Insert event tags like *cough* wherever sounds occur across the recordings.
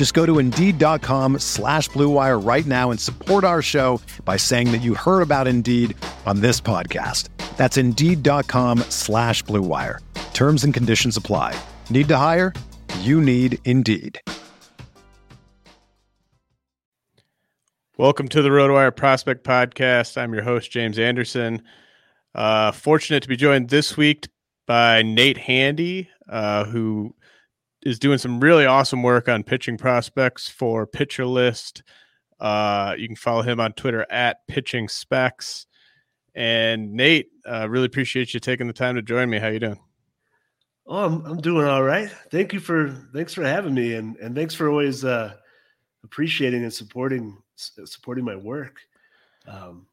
Just go to Indeed.com slash BlueWire right now and support our show by saying that you heard about Indeed on this podcast. That's Indeed.com slash BlueWire. Terms and conditions apply. Need to hire? You need Indeed. Welcome to the RotoWire Prospect Podcast. I'm your host, James Anderson. Uh, fortunate to be joined this week by Nate Handy, uh, who is doing some really awesome work on pitching prospects for Pitcher List. Uh, you can follow him on Twitter at Pitching Specs. And Nate, uh, really appreciate you taking the time to join me. How you doing? Oh, I'm, I'm doing all right. Thank you for thanks for having me, and and thanks for always uh, appreciating and supporting supporting my work. Um,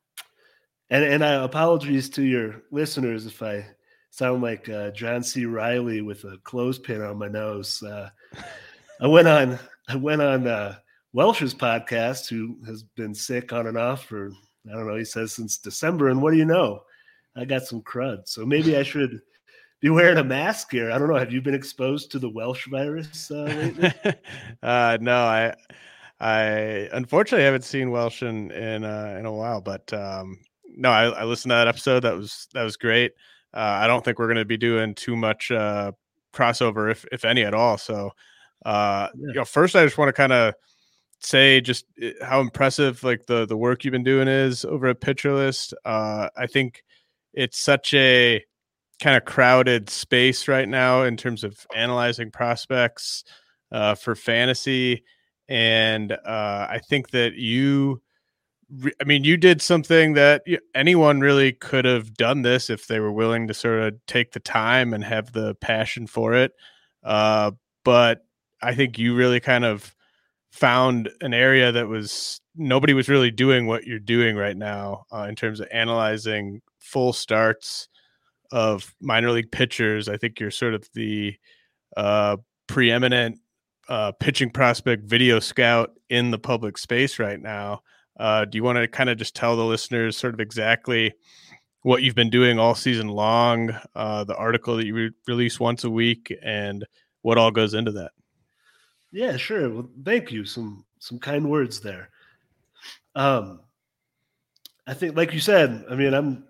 and and I apologies to your listeners if I sound like uh, John C. Reilly with a clothespin on my nose. Uh, I went on I went on uh, Welsh's podcast, who has been sick on and off for I don't know. He says since December, and what do you know? I got some crud, so maybe I should be wearing a mask here. I don't know. Have you been exposed to the Welsh virus uh, lately? *laughs* uh, no, I I unfortunately haven't seen Welsh in in, uh, in a while, but um, no, I, I, listened to that episode. That was that was great. Uh, I don't think we're going to be doing too much uh, crossover, if if any at all. So, uh, yeah. you know, first I just want to kind of say just eh, how impressive like the the work you've been doing is over at Pitcher List. Uh, I think it's such a kind of crowded space right now in terms of analyzing prospects uh, for fantasy and uh, I think that you, I mean, you did something that anyone really could have done this if they were willing to sort of take the time and have the passion for it. Uh, but I think you really kind of found an area that was nobody was really doing what you're doing right now uh, in terms of analyzing full starts of minor league pitchers. I think you're sort of the uh, preeminent uh, pitching prospect video scout in the public space right now. Uh, do you want to kind of just tell the listeners sort of exactly what you've been doing all season long, uh, the article that you re- release once a week, and what all goes into that? Yeah, sure. Well, thank you. Some some kind words there. Um, I think, like you said, I mean, I'm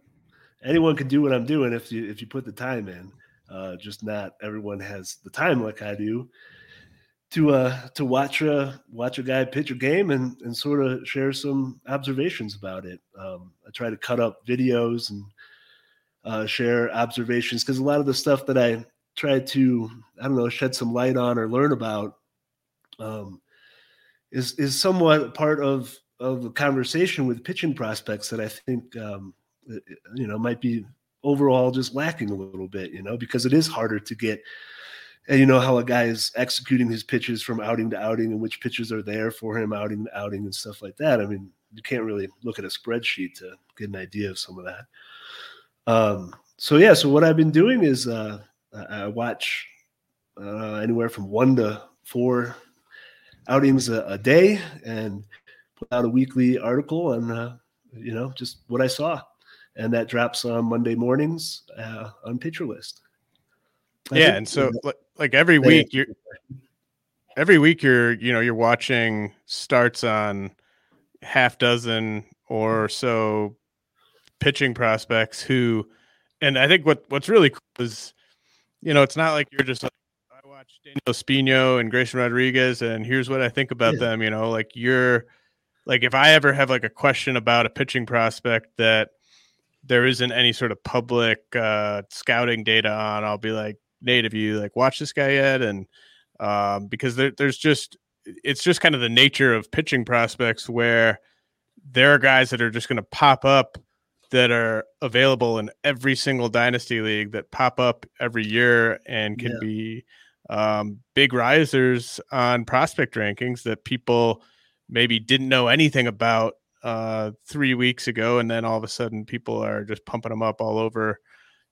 anyone can do what I'm doing if you if you put the time in. Uh, just not everyone has the time like I do to uh to watch a watch a guy pitch a game and and sort of share some observations about it. Um, I try to cut up videos and uh, share observations because a lot of the stuff that I try to I don't know shed some light on or learn about um, is is somewhat part of of a conversation with pitching prospects that I think um, you know might be overall just lacking a little bit. You know because it is harder to get and you know how a guy is executing his pitches from outing to outing and which pitches are there for him outing to outing and stuff like that. I mean, you can't really look at a spreadsheet to get an idea of some of that. Um, so yeah, so what I've been doing is uh, I watch uh, anywhere from one to four outings a, a, day and put out a weekly article on uh, you know just what I saw, and that drops on Monday mornings uh, on Pitcher List. I yeah, and so like every week you're every week you're you know you're watching starts on half dozen or so pitching prospects who and I think what what's really cool is you know it's not like you're just like I watch Daniel Espino and Grayson Rodriguez and here's what I think about yeah. them you know like you're like if I ever have like a question about a pitching prospect that there isn't any sort of public uh, scouting data on, I'll be like, Nate, have you like watched this guy yet? And um, because there, there's just it's just kind of the nature of pitching prospects where there are guys that are just going to pop up that are available in every single dynasty league that pop up every year and can yeah. be um, big risers on prospect rankings that people maybe didn't know anything about uh, three weeks ago, and then all of a sudden people are just pumping them up all over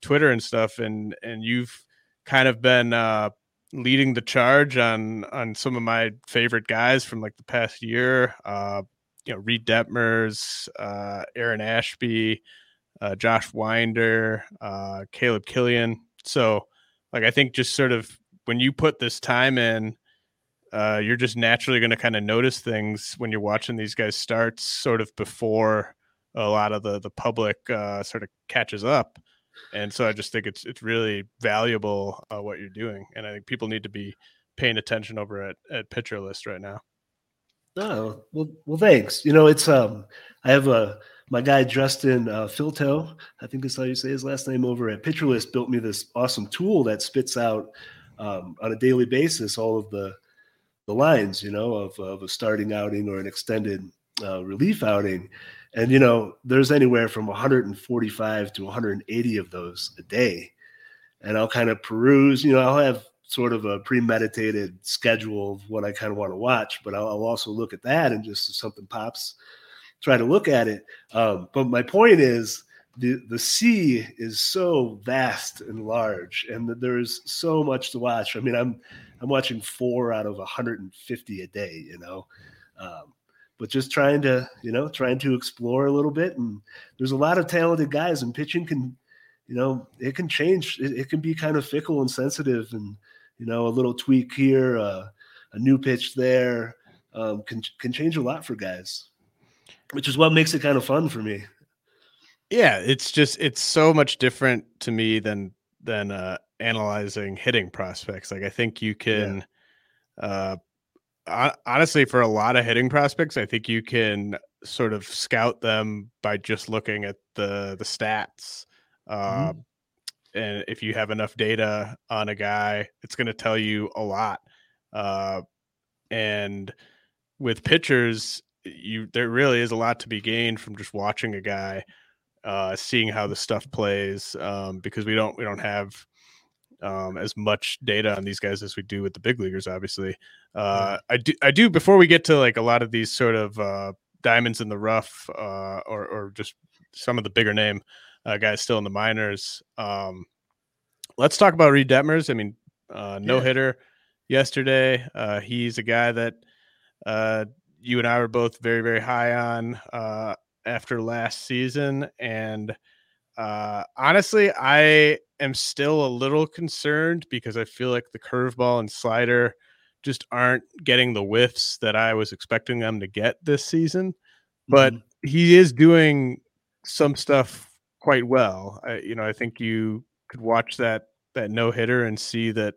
Twitter and stuff. And and you've kind of been uh, leading the charge on on some of my favorite guys from like the past year. Uh, you know, Reid Detmers, uh, Aaron Ashby, uh, Josh Winder, uh, Caleb Kilian. So, like, I think just sort of when you put this time in, uh, you're just naturally going to kind of notice things when you're watching these guys start sort of before a lot of the the public uh, sort of catches up. And so I just think it's it's really valuable uh, what you're doing, and I think people need to be paying attention over at at Pitcher List right now. Oh well, well, thanks. You know, it's um, I have a my guy Justin uh, Filto, I think that's how you say his last name, over at Pitcher List, built me this awesome tool that spits out um, on a daily basis all of the the lines, you know, of, of a starting outing or an extended uh, relief outing. And, you know, there's anywhere from 145 to 180 of those a day. And I'll kind of peruse, you know, I'll have sort of a premeditated schedule of what I kind of want to watch, but I'll, I'll also look at that and just if something pops, try to look at it. Um, but my point is, the the sea is so vast and large, and there's so much to watch. I mean, I'm I'm watching four out of 150 a day, you know, um, but just trying to you know trying to explore a little bit. And there's a lot of talented guys, and pitching can, you know, it can change. It, it can be kind of fickle and sensitive, and you know, a little tweak here, uh, a new pitch there, um, can can change a lot for guys, which is what makes it kind of fun for me yeah it's just it's so much different to me than than uh analyzing hitting prospects like i think you can yeah. uh honestly for a lot of hitting prospects i think you can sort of scout them by just looking at the the stats uh, mm-hmm. and if you have enough data on a guy it's going to tell you a lot uh and with pitchers you there really is a lot to be gained from just watching a guy uh, seeing how the stuff plays um, because we don't we don't have um, as much data on these guys as we do with the big leaguers. Obviously, uh, I do I do before we get to like a lot of these sort of uh, diamonds in the rough uh, or or just some of the bigger name uh, guys still in the minors. Um, let's talk about Reid Detmers. I mean, uh, no hitter yesterday. Uh, he's a guy that uh, you and I were both very, very high on. Uh, after last season. And uh, honestly, I am still a little concerned because I feel like the curveball and slider just aren't getting the whiffs that I was expecting them to get this season. But mm-hmm. he is doing some stuff quite well. I, you know, I think you could watch that that no hitter and see that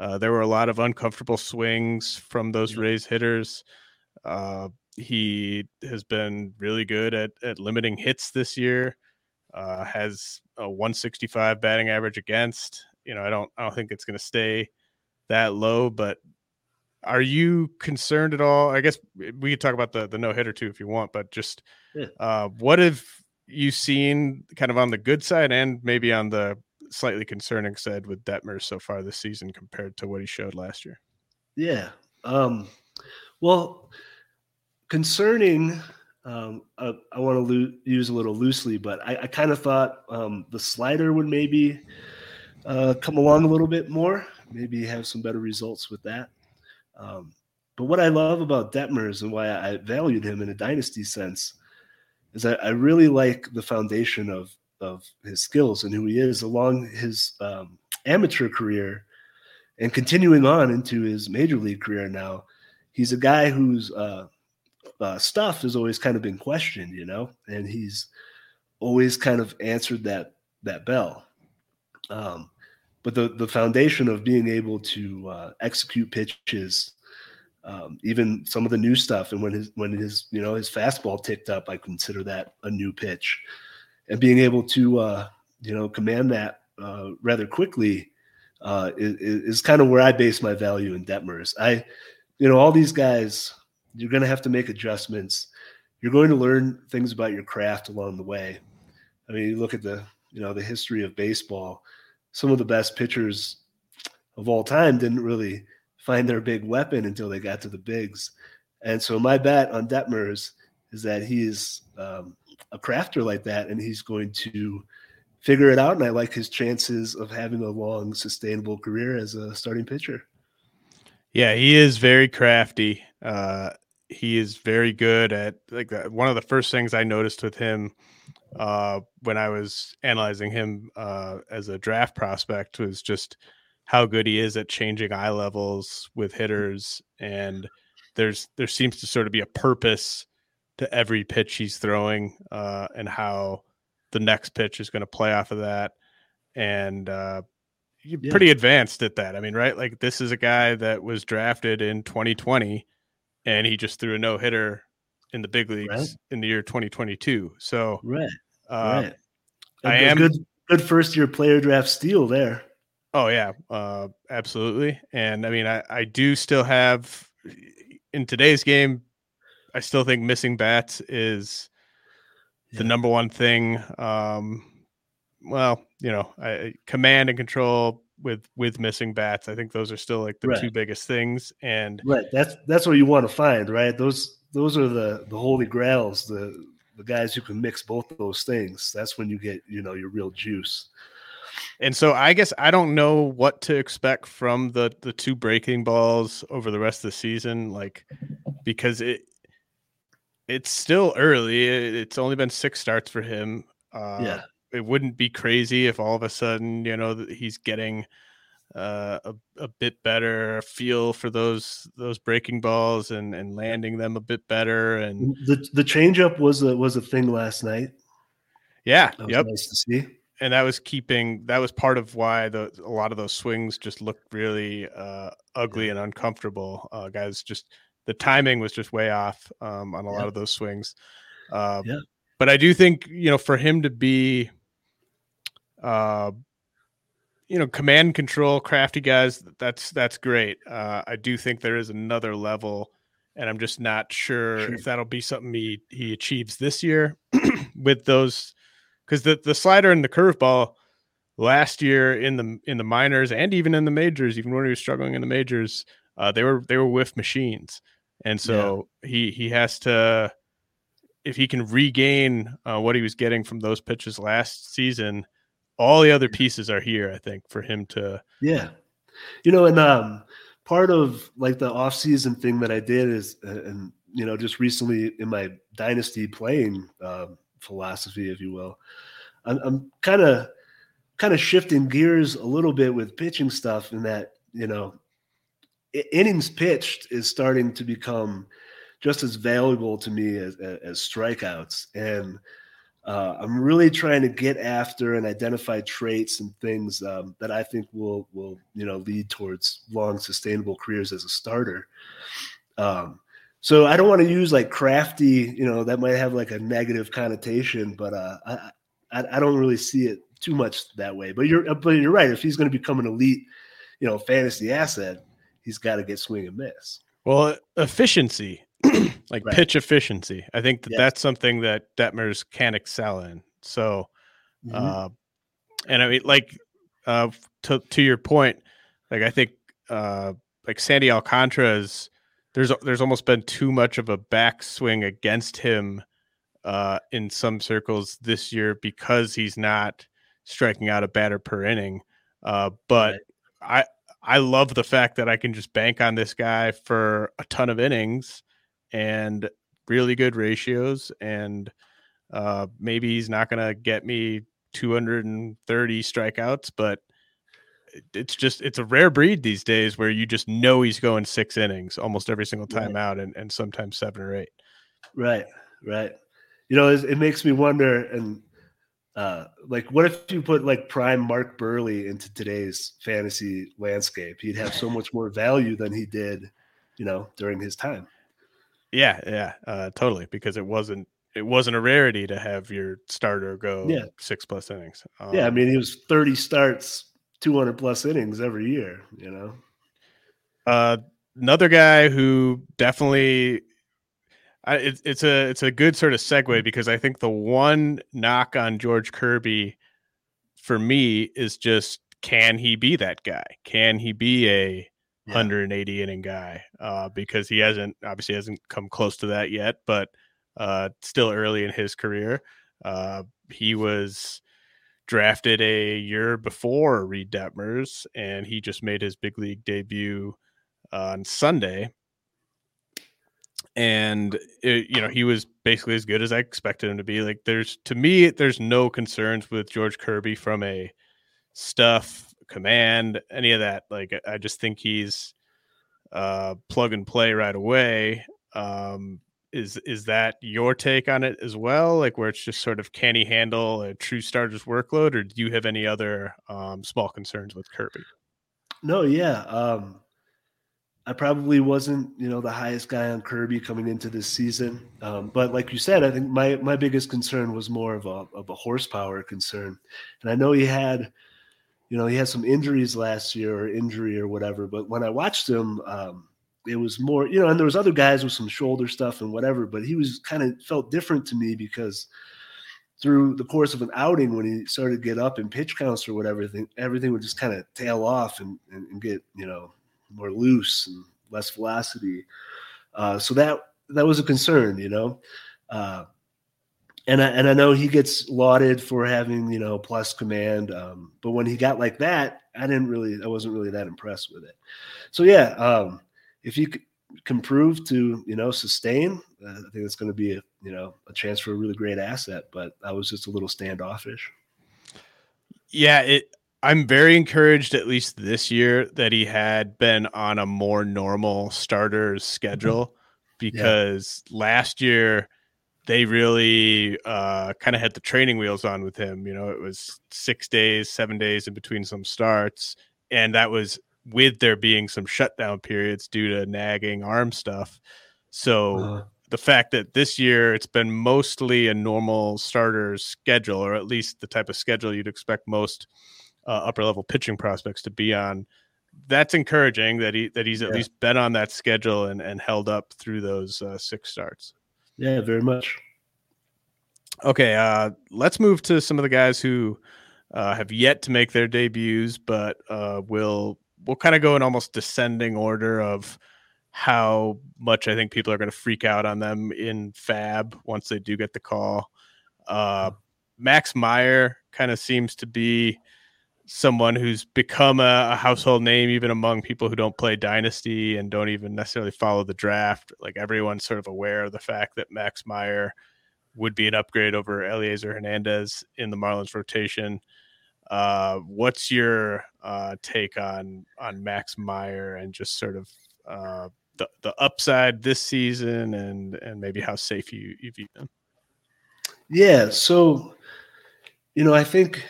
uh, there were a lot of uncomfortable swings from those Rays hitters. Uh, he has been really good at, at limiting hits this year. Uh, has a 165 batting average against. You know, I don't I don't think it's going to stay that low. But are you concerned at all? I guess we could talk about the the no hitter too if you want. But just yeah. uh, what have you seen kind of on the good side and maybe on the slightly concerning side with Detmer so far this season compared to what he showed last year? Yeah. Um, well, concerning um, I, I want to use a little loosely, but I, I kind of thought um, the slider would maybe uh, come along a little bit more, maybe have some better results with that. Um, but what I love about Detmers and why I valued him in a dynasty sense is that I really like the foundation of of his skills and who he is along his um, amateur career and continuing on into his major league career now. He's a guy who's uh, uh, stuff has always kind of been questioned, you know, and he's always kind of answered that that bell. Um, but the the foundation of being able to uh, execute pitches, um, even some of the new stuff, and when his when his you know his fastball ticked up, I consider that a new pitch. and being able to uh, you know command that uh, rather quickly uh, is, is kind of where I base my value in Detmers. I, you know, all these guys, you're going to have to make adjustments. You're going to learn things about your craft along the way. I mean, you look at the you know the history of baseball. Some of the best pitchers of all time didn't really find their big weapon until they got to the bigs. And so my bet on Detmers is that he's um, a crafter like that, and he's going to figure it out. And I like his chances of having a long, sustainable career as a starting pitcher. Yeah, he is very crafty. Uh, he is very good at like one of the first things I noticed with him uh, when I was analyzing him uh, as a draft prospect was just how good he is at changing eye levels with hitters and there's there seems to sort of be a purpose to every pitch he's throwing uh, and how the next pitch is going to play off of that and uh, yeah. pretty advanced at that i mean right like this is a guy that was drafted in 2020 and he just threw a no hitter in the big leagues right. in the year 2022 so right uh, right i am good good first year player draft steal there oh yeah uh, absolutely and i mean I, I do still have in today's game, I still think missing bats is yeah. the number one thing. Um, well, you know, I, command and control with with missing bats. I think those are still like the right. two biggest things. And right, that's that's what you want to find, right? Those those are the the holy grails, the the guys who can mix both those things. That's when you get you know your real juice. And so I guess I don't know what to expect from the the two breaking balls over the rest of the season, like because it it's still early. It's only been six starts for him. Uh, yeah, it wouldn't be crazy if all of a sudden you know he's getting uh, a, a bit better feel for those those breaking balls and and landing them a bit better. And the the changeup was a was a thing last night. Yeah, yep. Nice to see and that was keeping that was part of why the a lot of those swings just looked really uh, ugly and uncomfortable. Uh, guys, just the timing was just way off um, on a yeah. lot of those swings. Uh, yeah. But I do think you know for him to be, uh, you know, command control, crafty guys, that's that's great. Uh, I do think there is another level, and I'm just not sure, sure. if that'll be something he he achieves this year *clears throat* with those because the the slider and the curveball last year in the in the minors and even in the majors, even when he was struggling in the majors, uh, they were they were with machines, and so yeah. he he has to if he can regain uh, what he was getting from those pitches last season, all the other pieces are here. I think for him to yeah, you know, and um, part of like the off season thing that I did is and you know just recently in my dynasty playing. Um, philosophy, if you will. I'm, I'm kind of kind of shifting gears a little bit with pitching stuff in that you know innings pitched is starting to become just as valuable to me as, as strikeouts and uh, i'm really trying to get after and identify traits and things um, that i think will will you know lead towards long sustainable careers as a starter um, so I don't want to use like crafty, you know, that might have like a negative connotation, but uh, I, I, I don't really see it too much that way. But you're but you're right. If he's going to become an elite, you know, fantasy asset, he's got to get swing and miss. Well, efficiency, like right. pitch efficiency, I think that yes. that's something that Detmers can excel in. So, mm-hmm. uh, and I mean, like uh, to to your point, like I think uh, like Sandy Alcantara is there's there's almost been too much of a backswing against him uh, in some circles this year because he's not striking out a batter per inning. Uh, but right. I I love the fact that I can just bank on this guy for a ton of innings and really good ratios and uh, maybe he's not going to get me 230 strikeouts, but it's just it's a rare breed these days where you just know he's going six innings almost every single time right. out and, and sometimes seven or eight. Right right. You know it, it makes me wonder and uh like what if you put like prime mark Buehrle into today's fantasy landscape? He'd have so *laughs* much more value than he did you know during his time yeah yeah uh totally because it wasn't it wasn't a rarity to have your starter go Yeah. six plus innings. yeah, I Um, mean, he was 30 starts, 200 plus innings every year, you know? Uh, another guy who definitely, I, it's it's a it's a good sort of segue because I think the one knock on George Kirby for me is just can he be that guy? Can he be a Yeah. 180 inning guy? Uh, because he hasn't obviously hasn't come close to that yet, but uh, still early in his career. Uh, he was drafted a year before Reid Detmers, and he just made his big league debut on Sunday. And it, you know he was basically as good as I expected him to be. Like there's to me, there's no concerns with George Kirby from a stuff, command, any of that. Like I just think he's uh, plug and play right away. Um, is is that your take on it as well? Like where it's just sort of can he handle a true starter's workload, or do you have any other um, small concerns with Kirby? No, yeah. Um, I probably wasn't, you know, the highest guy on Kirby coming into this season. Um, but like you said, I think my my biggest concern was more of a of a horsepower concern. And I know he had, you know, he had some injuries last year or injury or whatever. But when I watched him, um, it was more, you know, and there was other guys with some shoulder stuff and whatever. But he was kind of felt different to me because through the course of an outing when he started to get up in pitch counts or whatever, everything, everything would just kind of tail off and, and, and get, you know, more loose and less velocity. Uh, so that that was a concern, you know. Uh, and I, and I know he gets lauded for having you know plus command, um, but when he got like that, I didn't really, I wasn't really that impressed with it. So yeah, um, if you can prove to you know sustain, uh, I think it's going to be a you know a chance for a really great asset. But I was just a little standoffish. Yeah, it. I'm very encouraged, at least this year, that he had been on a more normal starters schedule *laughs* because last year they really uh, kind of had the training wheels on with him. You know, it was six days, seven days in between some starts, and that was with there being some shutdown periods due to nagging arm stuff. So Uh, the fact that this year it's been mostly a normal starter's schedule, or at least the type of schedule you'd expect most uh, upper level pitching prospects to be on. That's encouraging that he that he's at Yeah. least been on that schedule and, and held up through those uh, six starts. Yeah, very much. Okay, uh, let's move to some of the guys who uh, have yet to make their debuts, but uh, will we'll kind of go in almost descending order of how much I think people are going to freak out on them in FAAB once they do get the call. Uh, Max Meyer kind of seems to be someone who's become a, a household name even among people who don't play Dynasty and don't even necessarily follow the draft. Like everyone's sort of aware of the fact that Max Meyer would be an upgrade over Elieser Hernandez in the Marlins rotation. Uh, what's your uh, take on on Max Meyer and just sort of uh, the the upside this season and and maybe how safe you you view him? Yeah, so you know, I think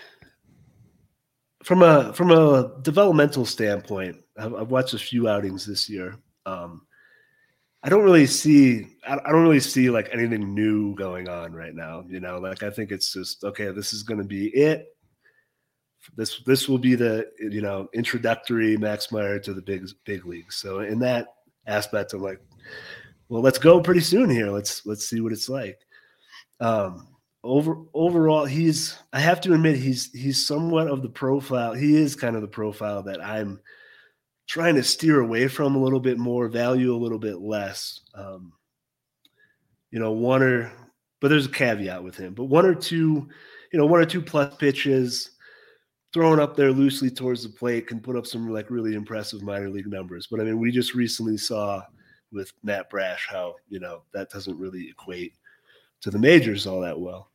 from a from a developmental standpoint, I've, I've watched a few outings this year. Um, I don't really see I, don't really see like anything new going on right now. You know, like I think it's just okay. This is going to be it. This this will be the you know introductory Max Meyer to the big big leagues. So in that aspect, I'm like, well, let's go pretty soon here. Let's let's see what it's like. Um, over overall, he's I have to admit he's he's somewhat of the profile. He is kind of the profile that I'm trying to steer away from a little bit more, value a little bit less. Um, you know, one or but there's a caveat with him, but one or two, you know, one or two plus pitches thrown up there loosely towards the plate can put up some like really impressive minor league numbers. But I mean, we just recently saw with Matt Brash how, you know, that doesn't really equate to the majors all that well.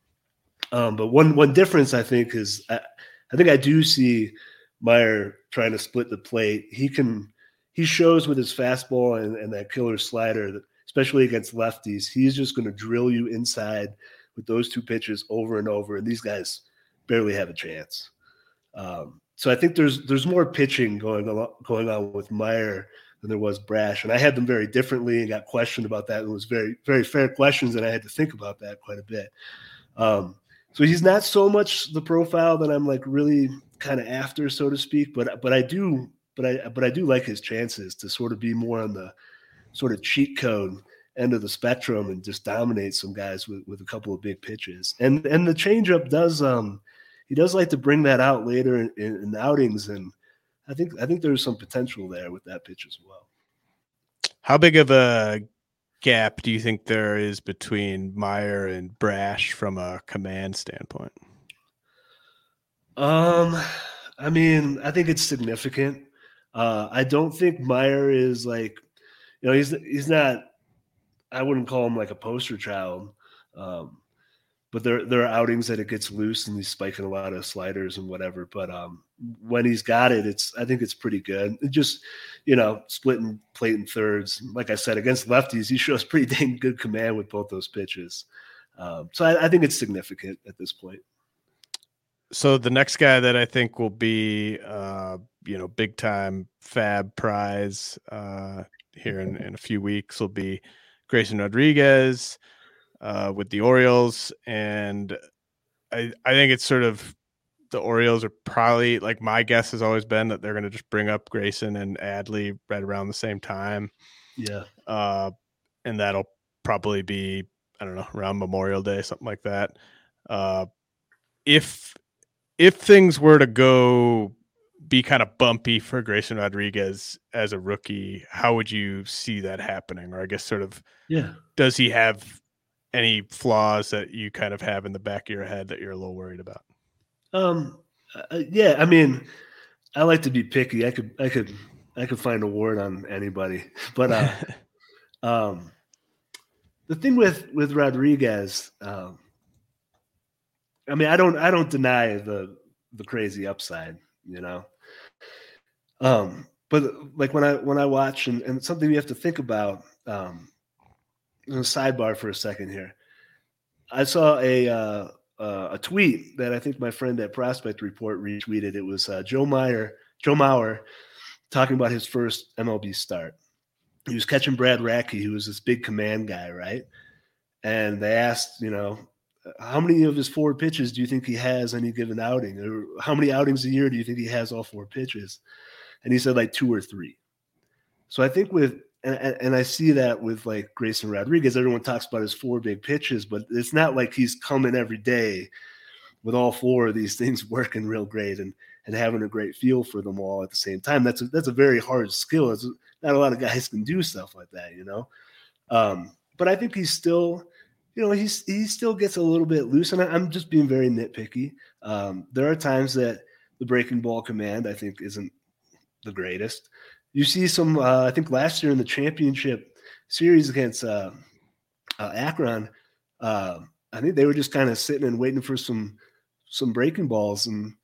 Um, but one one difference I think is I, I think I do see Meyer trying to split the plate. He can he shows with his fastball and, and that killer slider that especially against lefties, he's just going to drill you inside with those two pitches over and over. And these guys barely have a chance. Um, so I think there's there's more pitching going on going on with Meyer than there was Brash, and I had them very differently and got questioned about that. It was very very fair questions, and I had to think about that quite a bit. Um, so he's not so much the profile that I'm like really kind of after, so to speak. But but I do but I but I do like his chances to sort of be more on the sort of cheat code end of the spectrum and just dominate some guys with, with a couple of big pitches. And and the changeup does um he does like to bring that out later in, in, in outings and I think I think there's some potential there with that pitch as well. How big of a gap do you think there is between Meyer and Brash from a command standpoint? Um, I mean, I think it's significant. Uh, I don't think Meyer is like, you know, he's he's not. I wouldn't call him like a poster child. Um, but there there are outings that it gets loose and he's spiking a lot of sliders and whatever. But um, when he's got it, it's I think it's pretty good. It just you know splitting plate and thirds. Like I said, against lefties, he shows pretty *laughs* dang good command with both those pitches. Um, so I, I think it's significant at this point. So the next guy that I think will be uh, you know big time FAAB prize uh, here in, in a few weeks will be Grayson Rodriguez uh, with the Orioles, and I I think it's sort of the Orioles are probably like my guess has always been that they're going to just bring up Grayson and Adley right around the same time. Yeah, uh, and that'll probably be I don't know around Memorial Day, something like that. Uh, if if things were to go be kind of bumpy for Grayson Rodriguez as a rookie, how would you see that happening? Or I guess sort of yeah, does he have any flaws that you kind of have in the back of your head that you're a little worried about? Um, uh, yeah, I mean, I like to be picky. I could, I could, I could find a word on anybody, *laughs* but uh, *laughs* um, the thing with with Rodriguez, um, I mean, I don't, I don't deny the the crazy upside, you know. Um, but like when I when I watch and, and something you have to think about, um, sidebar for a second here. I saw a uh, uh, a tweet that I think my friend at Prospect Report retweeted. It was uh, Joe Meyer, Joe Mauer, talking about his first MLB start. He was catching Brad Radke, who was this big command guy, right? And they asked, you know, how many of his four pitches do you think he has any given outing, or how many outings a year do you think he has all four pitches? And he said like two or three. So I think with and, and I see that with like Grayson Rodriguez. Everyone talks about his four big pitches, but it's not like he's coming every day with all four of these *laughs* things working real great and and having a great feel for them all at the same time. That's a, that's a very hard skill. It's not a lot of guys can do stuff like that, you know. Um, but I think he's still, you know, he's he still gets a little bit loose, and I, am just being very nitpicky. Um, there are times that the breaking ball command I think isn't the greatest you see some. Uh, I think last year in the championship series against uh, uh, Akron, uh, I think they were just kind of sitting and waiting for some some breaking balls, and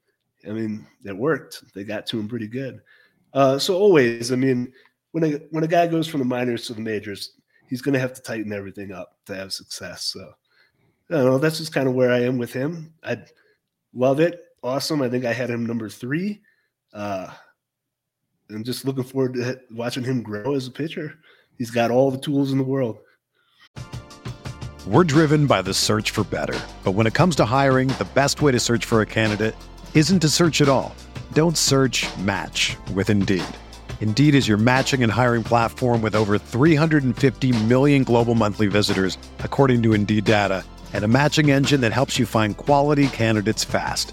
I mean it worked. They got to him pretty good. Uh, so always, I mean, when a when a guy goes from the minors to the majors, he's going to have to tighten everything up to have success. So I don't know. That's just kind of where I am with him. I love it. Awesome. I think I had him number three. Uh, and just looking forward to watching him grow as a pitcher. He's got all the tools in the world. We're driven by the search for better. But when it comes to hiring, the best way to search for a candidate isn't to search at all. Don't search match with Indeed. Indeed is your matching and hiring platform with over 350 million global monthly visitors, according to Indeed data, and a matching engine that helps you find quality candidates fast.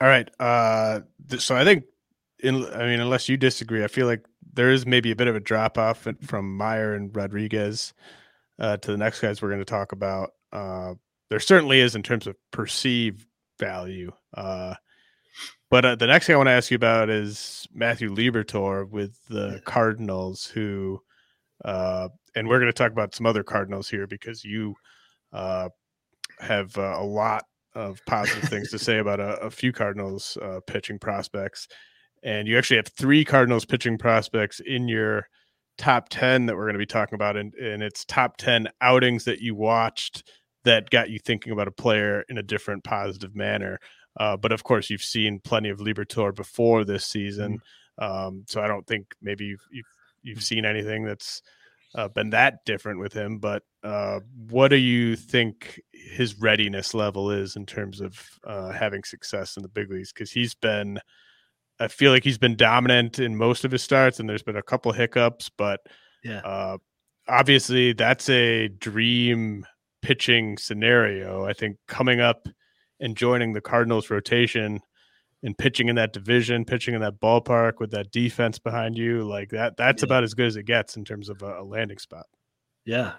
All right. Uh, th- so I think, in, I mean, unless you disagree, I feel like there is maybe a bit of a drop off from Meyer and Rodriguez uh, to the next guys we're going to talk about. Uh, there certainly is in terms of perceived value. Uh, but uh, the next thing I want to ask you about is Matthew Liberatore with the Cardinals, who, uh, and we're going to talk about some other Cardinals here because you uh, have uh, a lot of positive things to say about a, a few Cardinals uh, pitching prospects, and you actually have three Cardinals pitching prospects in your top ten that we're going to be talking about, and, and it's top ten outings that you watched that got you thinking about a player in a different positive manner. Uh, but of course, you've seen plenty of Liberatore before this season, mm-hmm. um, so I don't think maybe you've, you've you've seen anything that's uh, been that different with him. But uh, what do you think his readiness level is in terms of uh, having success in the big leagues? Because he's been, I feel like he's been dominant in most of his starts, and there's been a couple hiccups, but yeah, uh, obviously that's a dream pitching scenario. I think coming up and joining the Cardinals rotation and pitching in that division, pitching in that ballpark with that defense behind you, like that, that's yeah. about as good as it gets in terms of a, a, landing spot. Yeah.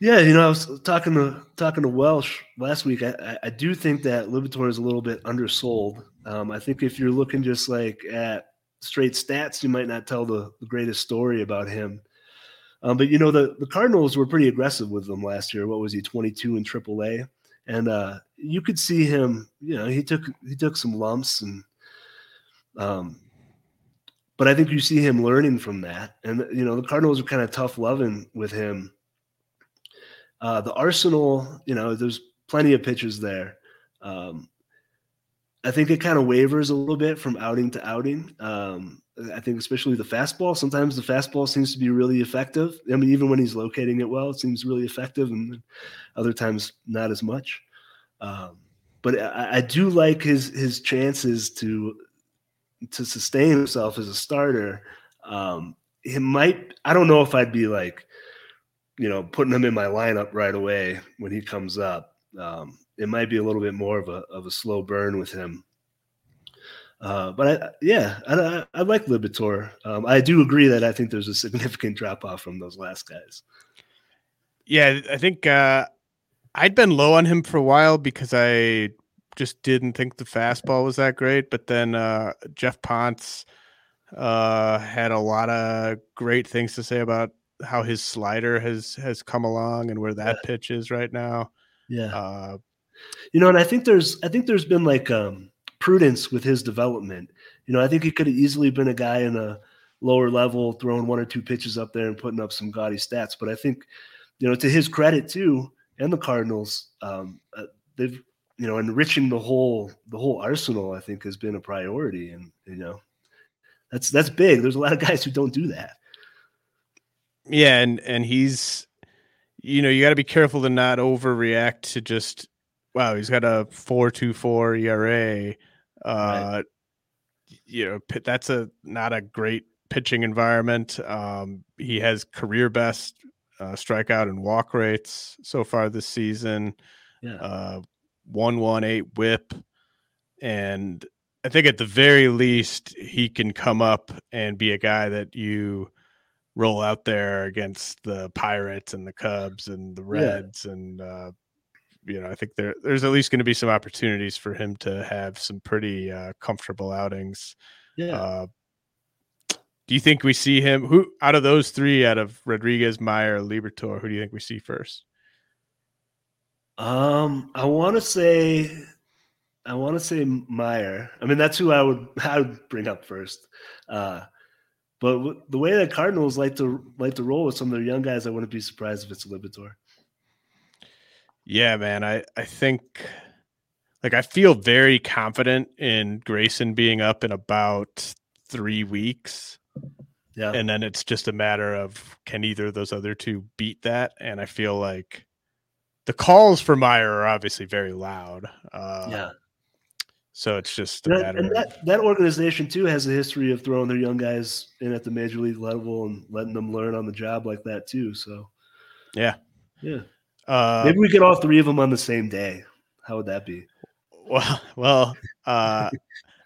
Yeah, you know, I was talking to talking to Welsh last week. I, I do think that Liberatore is a little bit undersold. Um, I think if you're looking just like at straight stats, you might not tell the, the greatest story about him. Um, but you know, the, the Cardinals were pretty aggressive with him last year. What was he, 22 in AAA? And uh, you could see him. You know, he took he took some lumps, and um, but I think you see him learning from that. And you know, the Cardinals are kind of tough loving with him. Uh, the Arsenal, you know, there's plenty of pitches there. Um, I think it kind of wavers a little bit from outing to outing. Um, I think especially the fastball. Sometimes the fastball seems to be really effective. I mean, even when he's locating it well, it seems really effective, and other times not as much. Um, but I, I, do like his his chances to to sustain himself as a starter. Um, he might. I don't know if I'd be like, you know, putting him in my lineup right away when he comes up. Um, it might be a little bit more of a of a slow burn with him. Uh, but I, yeah, I, I, like Liberatore. Um, I do agree that I think there's a significant drop off from those last guys. Yeah, I think uh, I'd been low on him for a while because I just didn't think the fastball was that great. But then uh, Jeff Ponce uh, had a lot of great things to say about how his slider has has come along and where that yeah. pitch is right now. Yeah. You know, and I think there's I think there's been like um prudence with his development. You know, I think he could have easily been a guy in a lower level, throwing one or two pitches up there and putting up some gaudy stats. But I think, you know, to his credit too, and the Cardinals, um, uh, they've you know enriching the whole the whole arsenal. I think has been a priority, and you know, that's that's big. There's a lot of guys who don't do that. Yeah, and and he's, you know, you got to be careful to not overreact to just wow, he's got a four two four ERA. Uh, right. You know, that's a not a great pitching environment. Um, he has career best uh, strikeout and walk rates so far this season. Yeah, uh, one one eight WHIP, and I think at the very least he can come up and be a guy that you roll out there against the Pirates and the Cubs and the Reds yeah. and uh, you know, I think there there's at least going to be some opportunities for him to have some pretty uh, comfortable outings. Yeah. Uh, do you think we see him? Who out of those three, out of Rodriguez, Meyer, Liberatore, who do you think we see first? Um, I want to say, I want to say Meyer. I mean, that's who I would *laughs* I would bring up first. Uh, but the way that Cardinals like to like to roll with some of their young guys, I wouldn't be surprised if it's Liberatore. Yeah, man. I I think like I feel very confident in Grayson being up in about three weeks. Yeah. And then it's just a matter of can either of those other two beat that? And I feel like the calls for Meyer are obviously very loud. Uh, yeah. So it's just a matter and of that, that organization too has a history of throwing their young guys in at the major league level and letting them learn on the job like that too. So yeah. yeah, Uh, maybe we get all three of them on the same day. How would that be? Well, well, uh,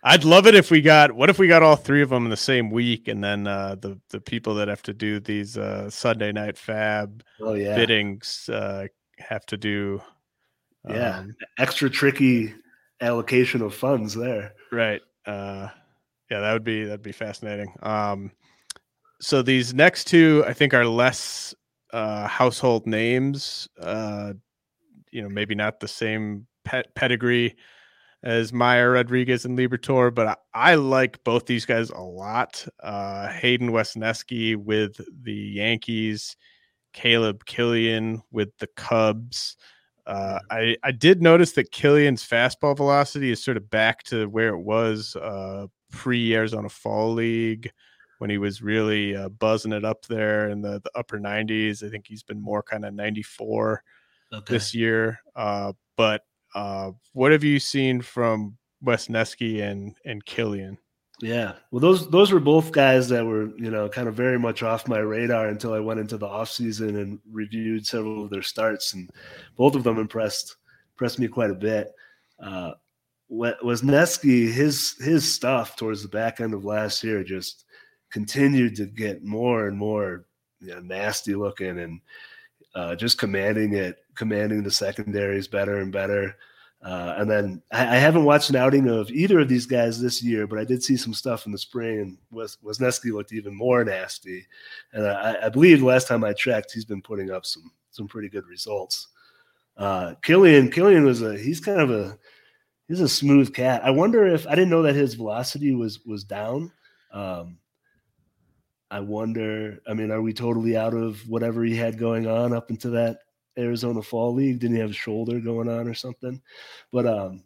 I'd love it if we got. What if we got all three of them in the same week, and then uh, the the people that have to do these uh, Sunday night FAAB Oh yeah, biddings uh, have to do. Yeah. um, extra tricky allocation of funds there. right. Uh, yeah, that would be that'd be fascinating. Um, so these next two, I think, are less uh, household names. Uh, you know, maybe not the same pet pedigree as Meyer Rodriguez and Liberatore, but I, I like both these guys a lot. Uh, Hayden Wesneski with the Yankees, Caleb Kilian with the Cubs. Uh, I, I did notice that Kilian's fastball velocity is sort of back to where it was uh, pre Arizona Fall League when he was really uh, buzzing it up there in the, the upper 90s. I think he's been more kind of 94 Okay. this year. Uh, but uh, what have you seen from Wesneski and and Kilian? Yeah. Well, those those were both guys that were, you know, kind of very much off my radar until I went into the off season and reviewed several of their starts, and both of them impressed impressed me quite a bit. Uh, Wesneski, his his stuff towards the back end of last year just continued to get more and more you know, nasty looking and uh, just commanding it, commanding the secondaries better and better. Uh, and then I, I, haven't watched an outing of either of these guys this year, but I did see some stuff in the spring, and Wes, Wesneski looked even more nasty. And I, I, believe last time I checked, he's been putting up some some pretty good results. Uh, Kilian, Kilian was a he's kind of a he's a smooth cat. I wonder if I didn't know that his velocity was was down. Um, I wonder. I mean, are we totally out of whatever he had going on up into that Arizona Fall League. Didn't he have a shoulder going on or something? But um,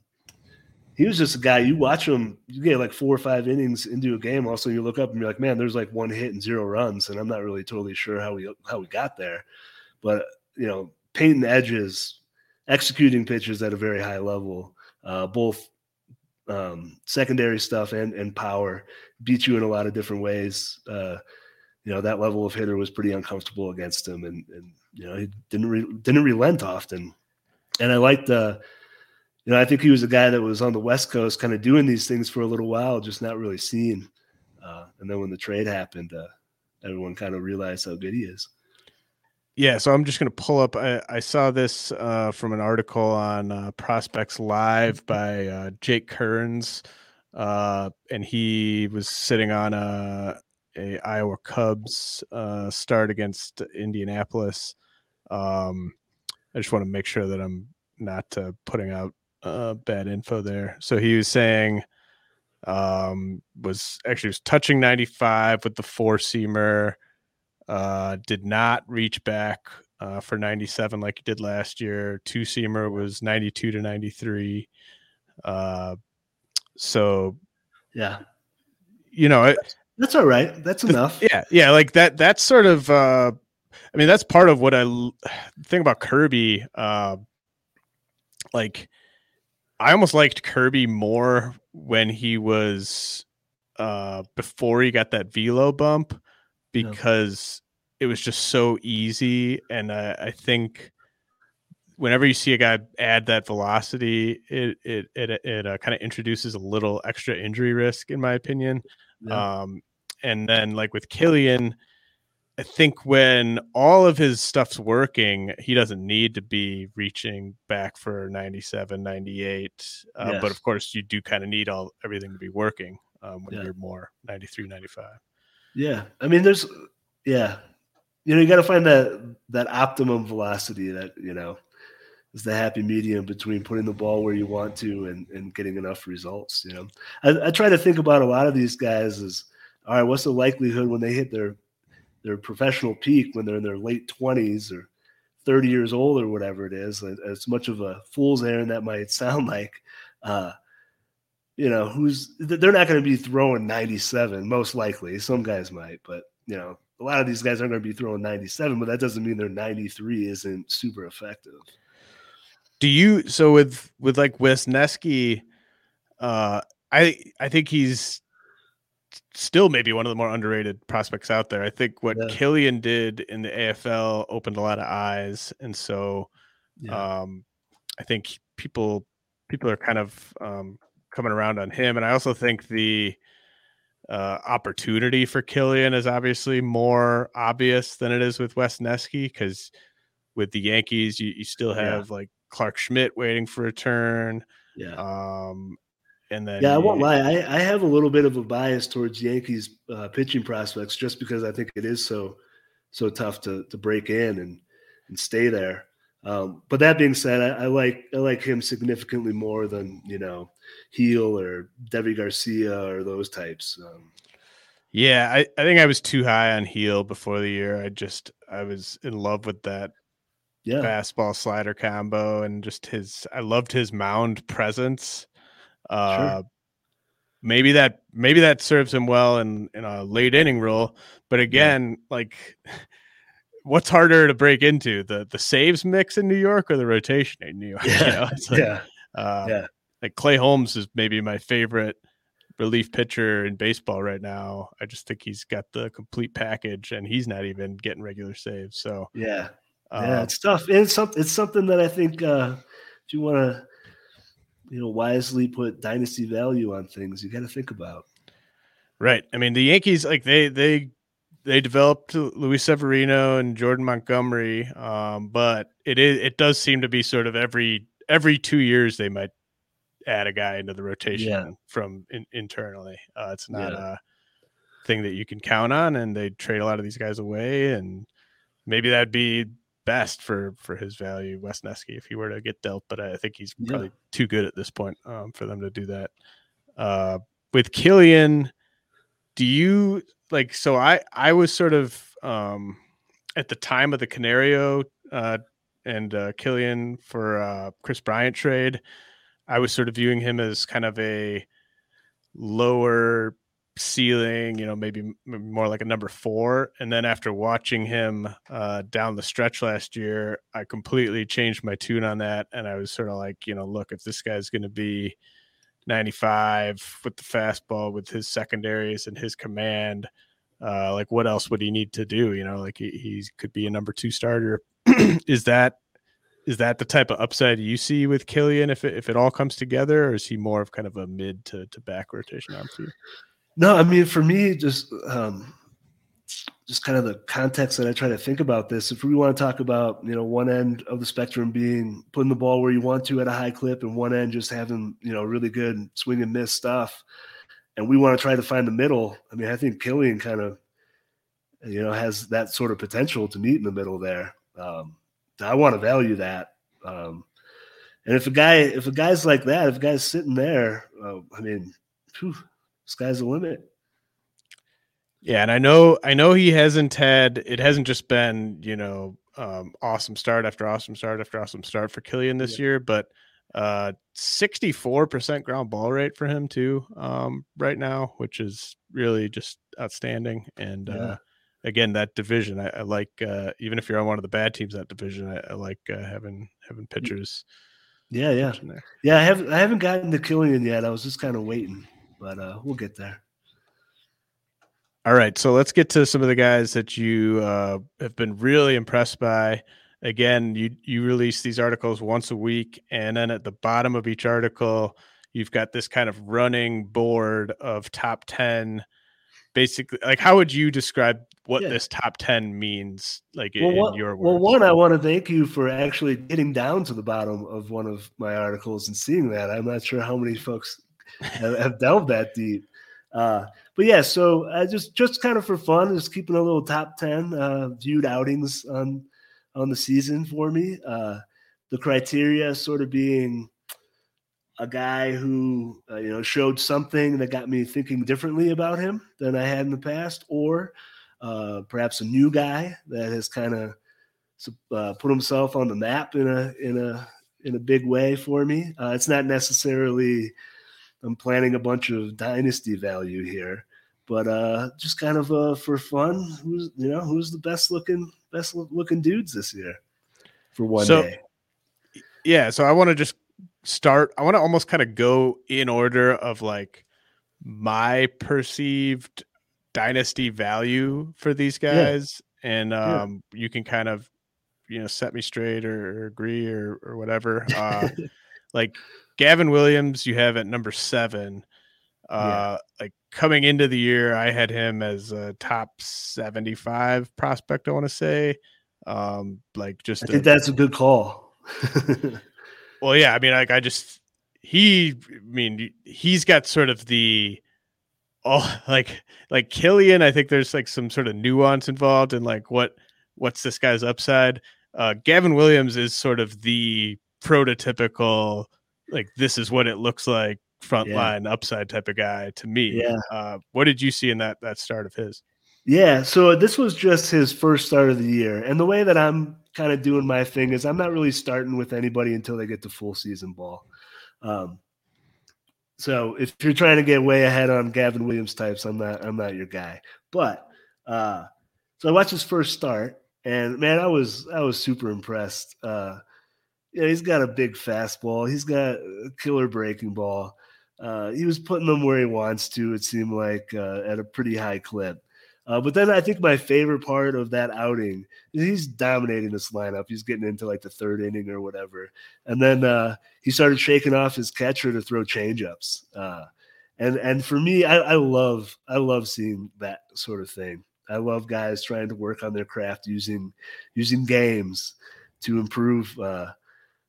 he was just a guy. You watch him, you get like four or five innings into a game. Also, you look up and you're like, man, there's like one hit and zero runs, and I'm not really totally sure how we how we got there. But you know, painting edges, executing pitches at a very high level, uh, both um, secondary stuff and and power beat you in a lot of different ways. Uh, you know that level of hitter was pretty uncomfortable against him, and, and you know he didn't re- didn't relent often. And I liked the, you know, I think he was a guy that was on the West Coast, kind of doing these things for a little while, just not really seen. Uh, and then when the trade happened, uh, everyone kind of realized how good he is. Yeah, so I'm just going to pull up. I, I saw this uh, from an article on uh, Prospects Live by uh, Jake Kearns, uh, and he was sitting on a, a Iowa Cubs uh, start against Indianapolis. Um, I just want to make sure that I'm not uh, putting out bad info there. So he was saying um, was actually was touching 95 with the four seamer. Uh, did not reach back uh, for 97 like he did last year. Two seamer was 92 to 93. Uh, so, yeah, you know, it, that's all right. That's enough. Yeah, yeah, like that. That's sort of. Uh, I mean, that's part of what I *sighs* think about Kirby. Uh, like, I almost liked Kirby more when he was uh, before he got that velo bump because it was just so easy. And uh, I think whenever you see a guy add that velocity, it it it, it uh, kind of introduces a little extra injury risk, in my opinion. Yeah. Um, and then like with Kilian, I think when all of his stuff's working, he doesn't need to be reaching back for 97, 98. Uh, yes. But of course, you do kind of need all everything to be working um, when yeah. you're more 93, 95. Yeah. I mean, there's, yeah. You know, you got to find that, that optimum velocity that, you know, is the happy medium between putting the ball where you want to and, and getting enough results. You know, I, I try to think about a lot of these guys as, all right, what's the likelihood when they hit their their professional peak when they're in their late 20s or 30 years old or whatever it is as much of a fool's errand that might *laughs* sound like Uh, you know, who's they're not going to be throwing 97, most likely. Some guys might, but you know, a lot of these guys aren't going to be throwing 97, but that doesn't mean their 93 isn't super effective. Do you so with with like Wesneski, uh I I think he's still maybe one of the more underrated prospects out there. I think what yeah. Kilian did in the AFL opened a lot of eyes, and so yeah. um, I think people people are kind of um, coming around on him. And I also think the uh, opportunity for Kilian is obviously more obvious than it is with Wesneski because with the Yankees, you, you still have yeah. like Clarke Schmidt waiting for a turn. Yeah. Um, and then yeah, I won't lie. I, I have a little bit of a bias towards Yankees uh, pitching prospects just because I think it is so so tough to to break in and and stay there. Um, but that being said, I, I, like I like him significantly more than you know Gil or Deivi Garcia or those types. Um, yeah, I, I think I was too high on Gil before the year. I just I was in love with that yeah. fastball slider combo and just his I loved his mound presence. Uh, sure. maybe that maybe that serves him well in in a late inning role, but again, yeah. like what's harder to break into the the saves mix in New York or the rotation in New York? Yeah, you know? *laughs* like, yeah. Uh, yeah. Like Clay Holmes is maybe my favorite relief pitcher in baseball right now. I just think he's got the complete package, and he's not even getting regular saves. So yeah, uh, yeah, it's tough. And it's something. It's something that I think uh, if you want to, you know, wisely put dynasty value on things, you got to think about. Right. I mean, the Yankees like they they they developed Luis Severino and Jordan Montgomery, um, but it is it does seem to be sort of every every two years they might add a guy into the rotation yeah. from in, internally. Uh, it's not yeah. a thing that you can count on, and they trade a lot of these guys away, and maybe that'd be best for for his value, Wesneski, if he were to get dealt. But I think he's yeah. probably too good at this point um, for them to do that. Uh, with Kilian, do you like? So I I was sort of um, at the time of the Canario uh, and uh, Kilian for uh, Kris Bryant trade. I was sort of viewing him as kind of a lower ceiling, you know, maybe more like a number four. And then after watching him uh, down the stretch last year, I completely changed my tune on that. And I was sort of like, you know, look, if this guy's going to be 95 with the fastball, with his secondaries and his command, uh, like what else would he need to do? You know, like he, he could be a number two starter. *clears throat* is that is that the type of upside you see with Kilian if it, if it all comes together, or is he more of kind of a mid to, to back rotation arm for you? No, I mean for me, just um, just kind of the context that I try to think about this. If we want to talk about you know one end of the spectrum being putting the ball where you want to at a high clip, and one end just having you know really good swing and miss stuff, and we want to try to find the middle. I mean, I think Kilian kind of you know has that sort of potential to meet in the middle there. Um, I want to value that. Um, and if a guy, if a guy's like that, if a guy's sitting there, uh, I mean, whew, sky's the limit. Yeah, and I know, I know he hasn't had. It hasn't just been, you know, um, awesome start after awesome start after awesome start for Kilian this yeah. year, but uh 64% ground ball rate for him too um right now which is really just outstanding and yeah. uh again that division I, I like uh, even if you're on one of the bad teams that division I, I like uh, having having pitchers. Yeah, yeah, yeah. I haven't I haven't gotten to Kilian yet. I was just kind of waiting, but uh, we'll get there. All right, so let's get to some of the guys that you uh, have been really impressed by. Again, you you release these articles once a week, and then at the bottom of each article, you've got this kind of running board of top ten basically like how would you describe what yeah. this top 10 means like well, in one, your words well one i want to thank you for actually getting down to the bottom of one of my articles and seeing that i'm not sure how many folks have delved that deep uh, but yeah so i just just kind of for fun just keeping a little top 10 uh, viewed outings on on the season for me uh, the criteria sort of being a guy who uh, you know showed something that got me thinking differently about him than I had in the past, or uh, perhaps a new guy that has kind of uh, put himself on the map in a in a in a big way for me. Uh, it's not necessarily I'm planning a bunch of dynasty value here, but uh, just kind of uh, for fun. Who's you know who's the best looking best looking dudes this year for one so, day? Yeah, so I want to just start. I want to almost kind of go in order of like my perceived dynasty value for these guys, yeah. and um, yeah. you can kind of you know set me straight or, or agree or or whatever. Uh, *laughs* like Gavin Williams, you have at number seven. Uh, yeah. like coming into the year, I had him as a top 75 prospect, I want to say. Um, like just I think a, that's a good call. *laughs* well, yeah, I mean, like I just he I mean he's got sort of the oh *laughs* like like Kilian, I think there's like some sort of nuance involved in like what what's this guy's upside. Uh Gavin Williams is sort of the prototypical like this is what it looks like front yeah. upside type of guy to me. Yeah. Uh, what did you see in that that start of his? Yeah, so this was just his first start of the year, and the way that I'm kind of doing my thing is I'm not really starting with anybody until they get to full season ball. Um, so if you're trying to get way ahead on Gavin Williams types, I'm not I'm not your guy. But uh, so I watched his first start, and man, I was I was super impressed. Uh, yeah, he's got a big fastball. He's got a killer breaking ball. Uh, he was putting them where he wants to. It seemed like uh, at a pretty high clip. Uh, but then I think my favorite part of that outing is he's dominating this lineup. He's getting into like the third inning or whatever, and then uh, he started shaking off his catcher to throw changeups. Uh, and and for me, I, I love I love seeing that sort of thing. I love guys trying to work on their craft using using games to improve uh,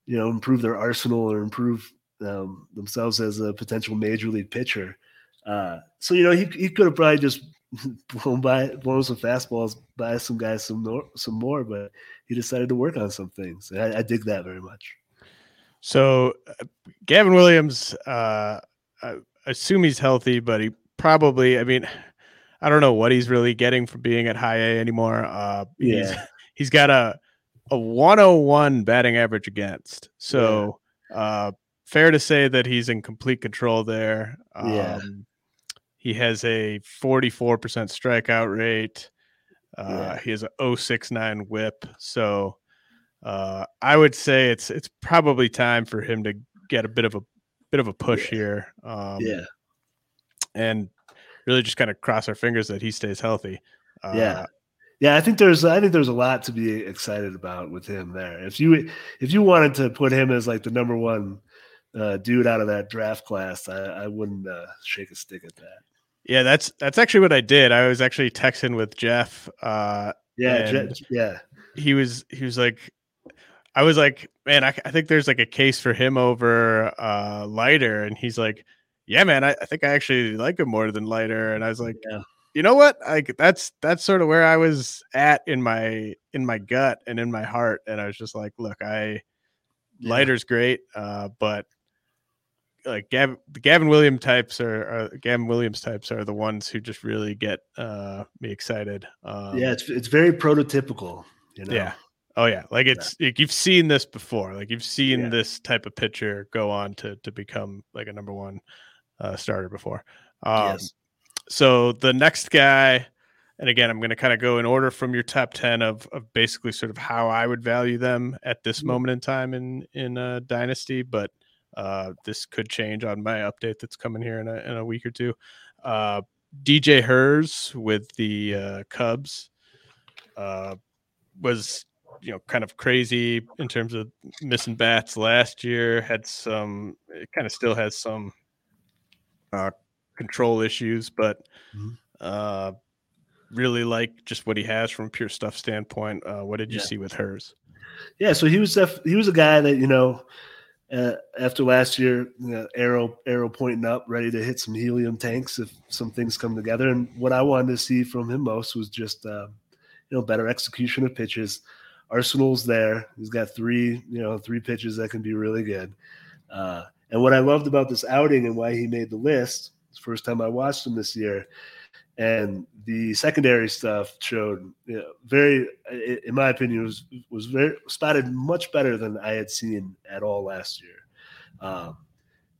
you know improve their arsenal or improve um, themselves as a potential major league pitcher. Uh, so you know he he could have probably just *laughs* blown by blown some fastballs by some guys some more, some more, but he decided to work on some things. I, I dig that very much. So uh, Gavin Williams, uh, I assume he's healthy, but he probably I mean. I don't know what he's really getting from being at high A anymore. Uh, yeah. he's, he's got a a 101 batting average against. So yeah. uh, fair to say that he's in complete control there. Um, yeah. He has a 44% strikeout rate. Uh, yeah. He has a 069 whip. So uh, I would say it's it's probably time for him to get a bit of a bit of a push yeah. here. Um, yeah. And really just kind of cross our fingers that he stays healthy. Uh, yeah yeah, I think there's I think there's a lot to be excited about with him there. If you if you wanted to put him as like the number one uh, dude out of that draft class, I, I wouldn't uh, shake a stick at that. Yeah, that's that's actually what I did. I was actually texting with Jeff. Uh, yeah, Je- yeah. He was he was like, I was like, man, I, I think there's like a case for him over uh, Leiter, and he's like, yeah, man, I, I think I actually like him more than Leiter, and I was like, yeah you know what? Like that's that's sort of where I was at in my in my gut and in my heart, and I was just like, look, I yeah. Leiter's great, uh, but like Gavin, the Gavin Williams types are, are, Gavin Williams types are the ones who just really get uh, me excited. Um, yeah, it's it's very prototypical. You know? Yeah. Oh yeah, like it's yeah. like you've seen this before. Like you've seen yeah. this type of pitcher go on to to become like a number one uh, starter before. Um, yes so the next guy, and again, I'm going to kind of go in order from your top ten of of basically sort of how I would value them at this mm-hmm. moment in time in in a dynasty, but uh, this could change on my update that's coming here in a in a week or two. Uh, DJ Herz with the uh, Cubs uh, was you know kind of crazy in terms of missing bats last year. Had some, it kind of still has some uh, control issues, but mm-hmm. uh, really like just what he has from pure stuff standpoint. Uh, what did you yeah. see with Herz? Yeah, so he was def- he was a guy that you know uh, after last year, you know, arrow arrow pointing up, ready to hit some helium tanks if some things come together. And what I wanted to see from him most was just uh, you know better execution of pitches. Arsenal's there. He's got three you know three pitches that can be really good. Uh, and what I loved about this outing and why he made the list first time I watched him this year. and the secondary stuff showed you know, very, in my opinion, was was very spotted much better than I had seen at all last year. Um,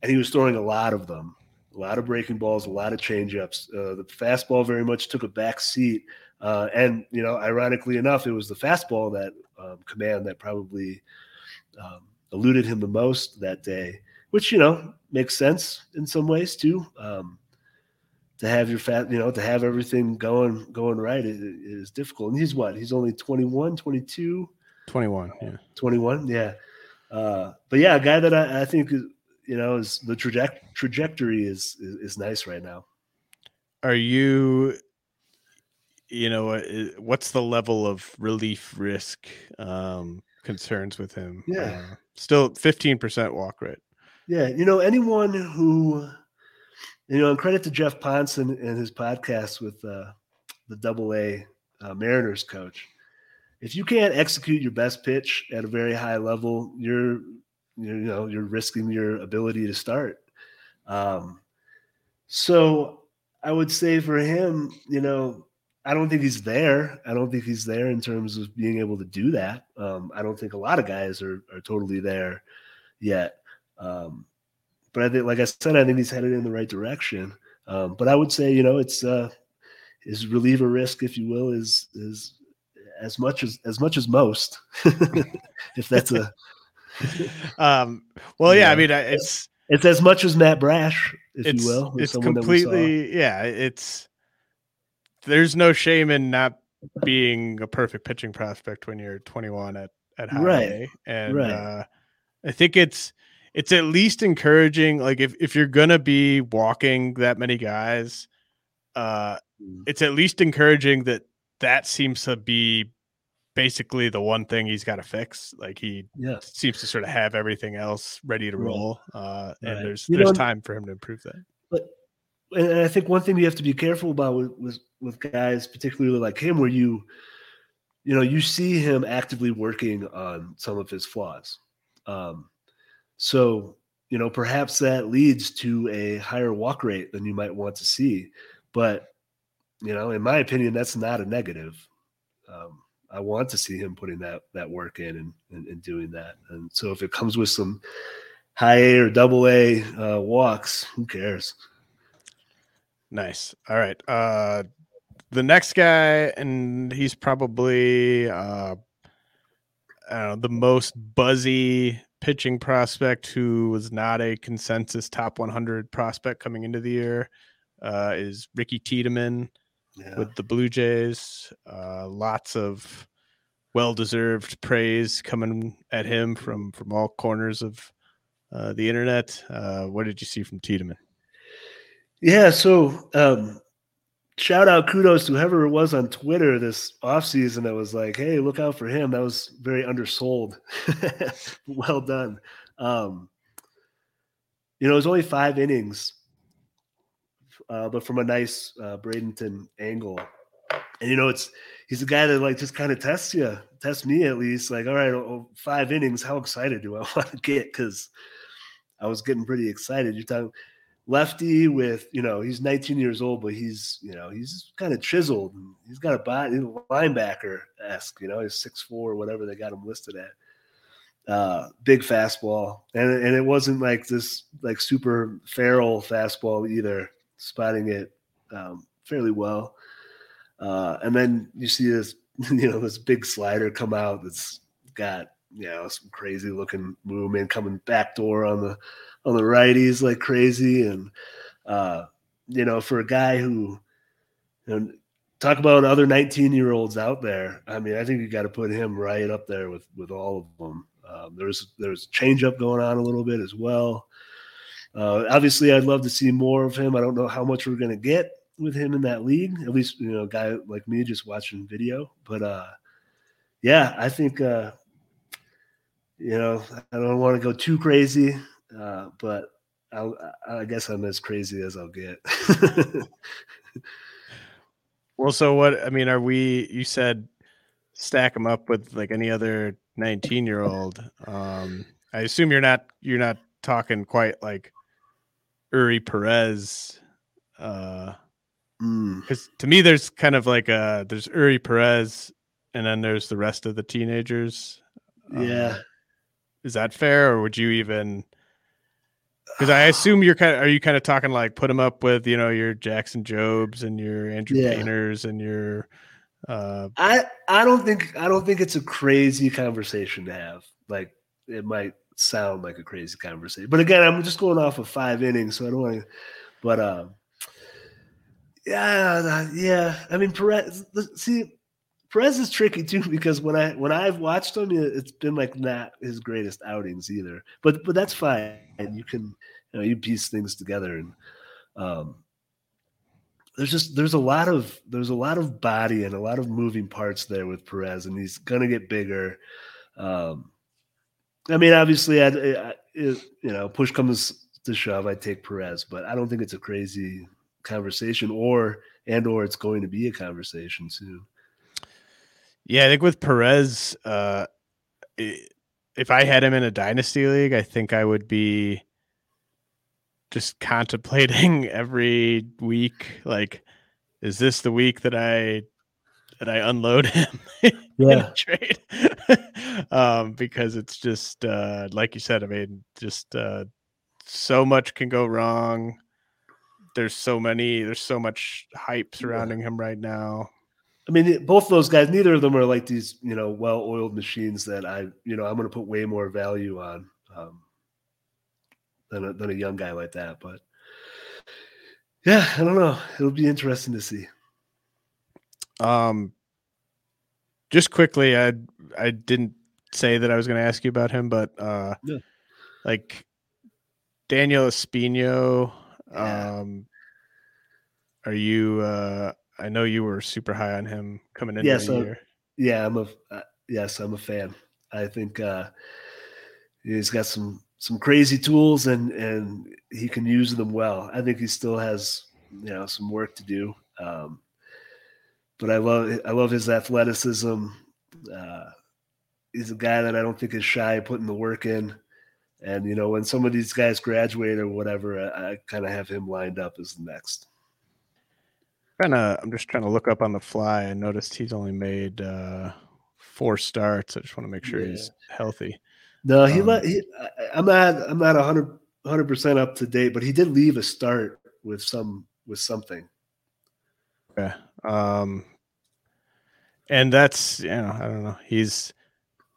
and he was throwing a lot of them, a lot of breaking balls, a lot of changeups. Uh, the fastball very much took a back seat, uh, and you know, ironically enough, it was the fastball that um, command that probably um, eluded him the most that day, which you know makes sense in some ways too. Um, to have your fat, you know, to have everything going going right is, is difficult. And he's what? He's only 21, 22? 21, yeah. 21, yeah. Uh, but yeah, a guy that I, I think you know is the traje- trajectory is, is is nice right now. Are you you know what's the level of relief risk um concerns with him yeah uh, still 15% walk rate yeah you know anyone who you know and credit to jeff ponson and his podcast with uh the double a uh, mariners coach if you can't execute your best pitch at a very high level you're you know you're risking your ability to start um so i would say for him you know I don't think he's there. I don't think he's there in terms of being able to do that. Um, I don't think a lot of guys are are totally there yet. Um, but I think, like I said, I think he's headed in the right direction. Um, but I would say, you know, it's uh, his reliever risk, if you will, is is as much as as much as most, *laughs* if that's a. *laughs* um. Well, yeah. yeah I mean, it's it's as much as Matt Brash, if you will. It's completely, yeah. It's there's no shame in not being a perfect pitching prospect when you're 21 at at high right. A. And right. uh, I think it's it's at least encouraging. Like if if you're gonna be walking that many guys, uh, mm. it's at least encouraging that that seems to be basically the one thing he's got to fix. Like he yes. seems to sort of have everything else ready to roll. Uh, and right. there's you there's know, time for him to improve that. But and I think one thing you have to be careful about with, with, with guys, particularly like him, where you, you know, you see him actively working on some of his flaws. Um, so, you know, perhaps that leads to a higher walk rate than you might want to see. But, you know, in my opinion, that's not a negative. Um, I want to see him putting that that work in and, and, and, doing that. And so if it comes with some high A or double A uh, walks, who cares? Nice. All right. Uh the next guy, and he's probably uh know, the most buzzy pitching prospect who was not a consensus top 100 prospect coming into the year uh, is Ricky Tiedemann yeah. with the Blue Jays. Uh, lots of well-deserved praise coming at him from from all corners of uh, the internet. Uh, what did you see from Tiedemann? Yeah, so um, shout out kudos to whoever it was on Twitter this offseason that was like, hey, look out for him. That was very undersold. *laughs* well done. Um, you know, it was only five innings, uh, but from a nice uh, Bradenton angle. And you know, it's he's a guy that like just kind of tests you, tests me at least. Like, all right, oh, five innings, how excited do I *laughs* want to get? Because I was getting pretty excited. You're talking lefty with you know he's 19 years old, but he's you know he's kind of chiseled. He's got a body linebacker esque. You know he's six four, whatever they got him listed at. Uh, big fastball, and and it wasn't like this like super feral fastball either. Spotting it um, fairly well, uh, and then you see this *laughs* you know this big slider come out that's got you know some crazy looking movement coming back door on the on the righties like crazy. And, uh, you know, for a guy who, you know, talk about other 19 year olds out there. I mean, I think you got to put him right up there with, with all of them. Um, there's, there's change up going on a little bit as well. Uh, obviously I'd love to see more of him. I don't know how much we're going to get with him in that league, at least, you know, a guy like me just watching video, but, uh, yeah, I think, uh, you know, I don't want to go too crazy. Uh, but I, I guess I'm as crazy as I'll get. *laughs* well, so what? I mean, are we? You said stack them up with like any other 19 year old. Um, I assume you're not you're not talking quite like Eury Perez uh, Mm. Because to me, there's kind of like a there's Eury Perez, and then there's the rest of the teenagers. Yeah. Um, is that fair, or would you even? Because I assume you're kind of are you kind of talking like put them up with you know your Jackson Jobe and your Andrew Yeah. Painters and your uh I I don't think I don't think it's a crazy conversation to have. Like it might sound like a crazy conversation, but again, I'm just going off of five innings, so I don't want to. But um, yeah, yeah. I mean, Perez. See, Perez is tricky too because when I when I've watched him, it- it's been like not his greatest outings either. But but that's fine. And you can you know you piece things together and um there's just there's a lot of there's a lot of body and a lot of moving parts there with Perez, and he's gonna get bigger. Um, I mean, obviously, I, it, you know, push comes to shove, I take Perez, but I don't think it's a crazy conversation, or and or it's going to be a conversation soon. Yeah, I think with Perez, uh, if I had him in a dynasty league, I think I would be just contemplating *laughs* every week, like, is this the week that I that I unload him *laughs* in trade? *laughs* um, because it's just uh, like you said. I mean, just uh, so much can go wrong. There's so many. There's so much hype surrounding him right now. I mean, both those guys, neither of them are like these, you know, well-oiled machines that I, you know, I'm going to put way more value on um, than a, than a young guy like that. But yeah, I don't know. It'll be interesting to see. Um, just quickly, I I didn't say that I was going to ask you about him, but uh, Yeah. like Daniel Espino, Yeah. um, are you? Uh, I know you were super high on him coming into yeah, the year. Yeah, I'm a uh, yes, I'm a fan. I think uh, he's got some some crazy tools and and he can use them well. I think he still has you know some work to do. Um, but I love I love his athleticism. Uh, he's a guy that I don't think is shy putting the work in. And you know, when some of these guys graduate or whatever, I, I kind of have him lined up as the next. Kind of. I'm just trying to look up on the fly. I noticed he's only made uh, four starts. I just want to make sure he's healthy. No, he Um, let. He, I'm not. I'm not 100 percent up to date, but he did leave a start with some with something. Yeah. Um and that's you know, I don't know. He's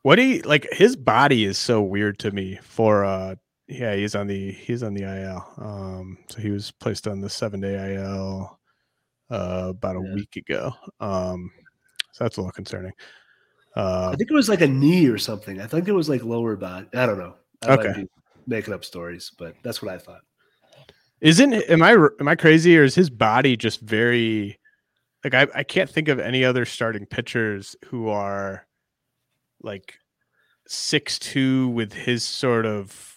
what he like his body is so weird to me for uh yeah, he's on the he's on the IL. Um so he was placed on the 7-day IL uh about a Yeah. week ago. Um so that's a little concerning. Uh I think it was like a knee or something. I think it was like lower body. I don't know. I might Okay. making up stories, but that's what I thought. Isn't am I am I crazy or is his body just very like I, I can't think of any other starting pitchers who are like six two with his sort of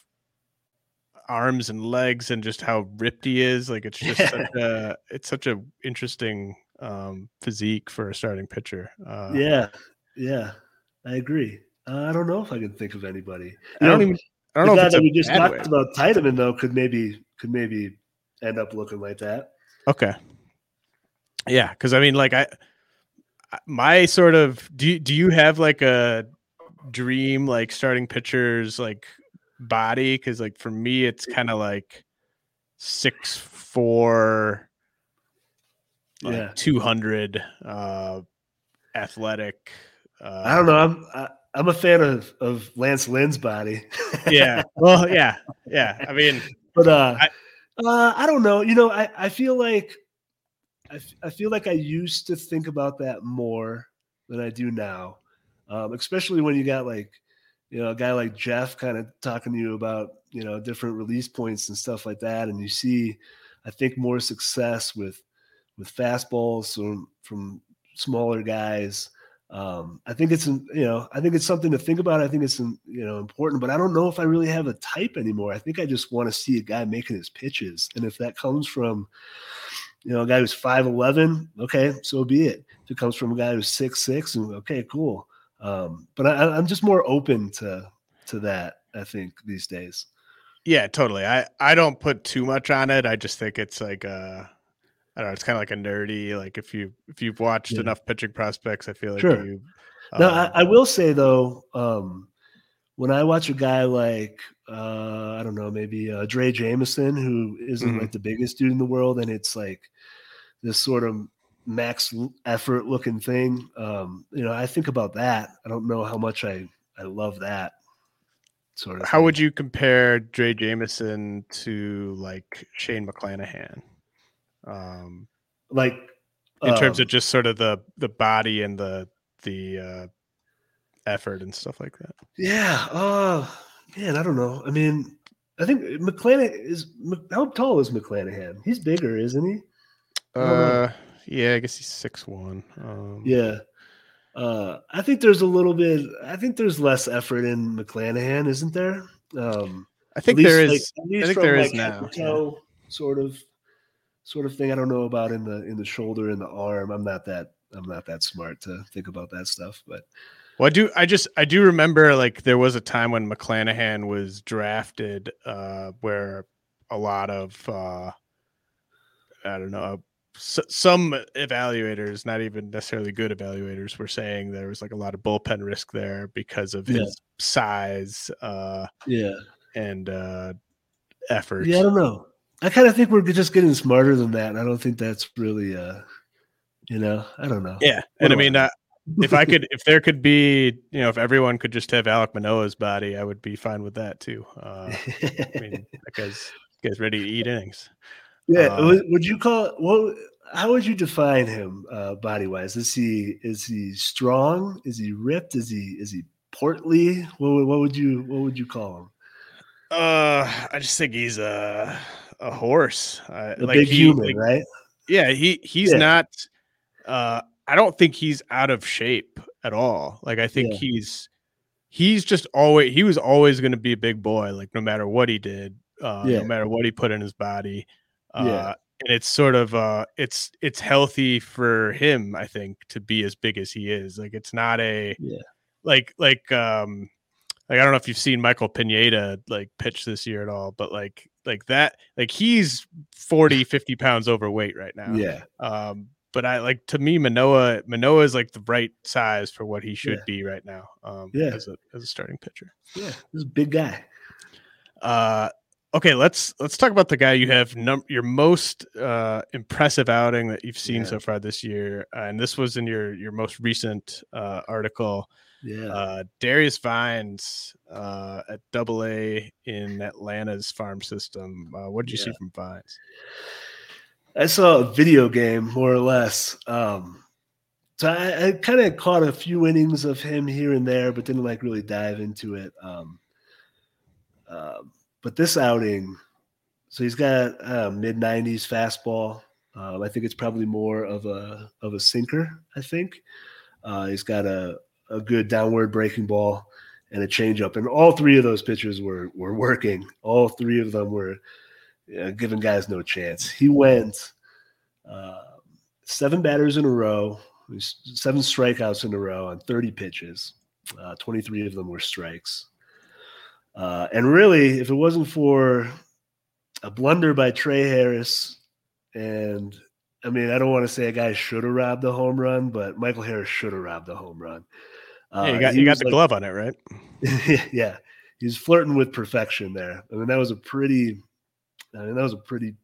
arms and legs and just how ripped he is. Like it's just such *laughs* a it's such a interesting um physique for a starting pitcher. Uh yeah, yeah, I agree. Uh, I don't know if I can think of anybody. I don't know, even I don't know that we just talked way. about, Tiedemann, though, could maybe could maybe end up looking like that. Okay. Yeah, because I mean, like I, I- my sort of do. You, do you have like a dream like starting pitchers like body? Because like for me, it's kind of like six four, like Yeah. two hundred, uh, athletic. Uh, I don't know. I'm I, I'm a fan of of Lance Lynn's body. Yeah. Well, yeah, yeah. I mean, *laughs* but uh, I- uh, I don't know. You know, I I feel like I, I feel like I used to think about that more than I do now, um, especially when you got like you know a guy like Jeff kind of talking to you about you know different release points and stuff like that, and you see, I think more success with with fastballs from from smaller guys. Um, I think it's you know I think it's something to think about. I think it's you know important, but I don't know if I really have a type anymore. I think I just want to see a guy making his pitches, and if that comes from you know a guy who's five eleven, okay, so be it. If it comes from a guy who's six six, and okay, cool. Um, but I, I'm just more open to to that. I think these days. yeah, totally. I I don't put too much on it. I just think it's like uh I don't know. It's kind of like a nerdy. Like if you if you've watched Yeah. enough pitching prospects, I feel like Sure. you. No, um, I, I will say though, um, when I watch a guy like uh, I don't know, maybe uh, Drey Jameson, who isn't Mhm. like the biggest dude in the world, and it's like this sort of max effort looking thing. Um, you know, I think about that. I don't know how much I I love that sort of. how thing. would you compare Drey Jameson to like Shane McClanahan? Um, like in terms um, of just sort of the the body and the the uh, effort and stuff like that. Yeah. Uh man, I don't know. I mean, I think McClanahan is how tall is McClanahan? He's bigger, isn't he? Uh, yeah, I guess he's six one. Um, Yeah. Uh I think there's a little bit I think there's less effort in McClanahan, isn't there? Um I think least, there is. like, least think there is like, now, head yeah. sort of sort of thing. I don't know about in the in the shoulder and the arm. I'm not that I'm not that smart to think about that stuff, but Well, I do. I just I do remember like there was a time when McClanahan was drafted, uh, where a lot of uh, I don't know s- some evaluators, not even necessarily good evaluators, were saying there was like a lot of bullpen risk there because of Yeah. his size uh, yeah. and uh, effort. Yeah, I don't know. I kind of think we're just getting smarter than that. I don't think that's really, uh, you know, I don't know. Yeah, What and I I mean, uh, if I could, *laughs* if there could be, you know, if everyone could just have Alek Manoah's body, I would be fine with that too. Uh, I mean, that guy's guy's ready to eat innings. Yeah. uh, would, you call what? How would you define him uh, body wise? Is he is he strong? Is he ripped? Is he is he portly? What, would- what would you what would you call him? Uh, I just think he's a a horse. I, A like big he- human, like, right? Yeah, he he's Yeah. not. Uh, I don't think he's out of shape at all. Like I think Yeah. he's he's just always he was always going to be a big boy. Like no matter what he did, uh, Yeah. no matter what he put in his body. Uh, Yeah. and it's sort of uh, it's it's healthy for him, I think, to be as big as he is. Like it's not a Yeah. like like um like I don't know if you've seen Michael Pineda like pitch this year at all, but like like that like he's 40 50 pounds overweight right now. Yeah, Um, but I like to me Manoah Manoah is like the right size for what he should Yeah. be right now. Um, Yeah. as a as a starting pitcher. yeah. This a big guy. Uh, okay, let's let's talk about the guy you have num- your most uh impressive outing that you've seen Yeah. so far this year, uh, and this was in your your most recent uh article. Yeah, Uh, Darius Vines uh, at Double A in Atlanta's farm system. Uh, what did you see from Vines? I saw a video game more or less. Um, so I, I kind of caught a few innings of him here and there, but didn't like really dive into it. Um, um, but this outing, so he's got uh, mid nineties fastball. Um, I think it's probably more of a of a sinker. I think uh, he's got a a good downward breaking ball and a changeup, and all three of those pitches were were working. All three of them were yeah, giving guys no chance. He went uh, seven batters in a row, seven strikeouts in a row on 30 pitches. Uh, 23 of them were strikes. Uh, and really, if it wasn't for a blunder by Trey Harris, and I mean, I don't want to say a guy should have robbed the home run, but Michael Harris should have robbed the home run. yeah, you Uh, got you got the like- glove on it, right? *laughs* yeah, he's flirting with perfection there. I mean, that was a pretty, I mean, that was a pretty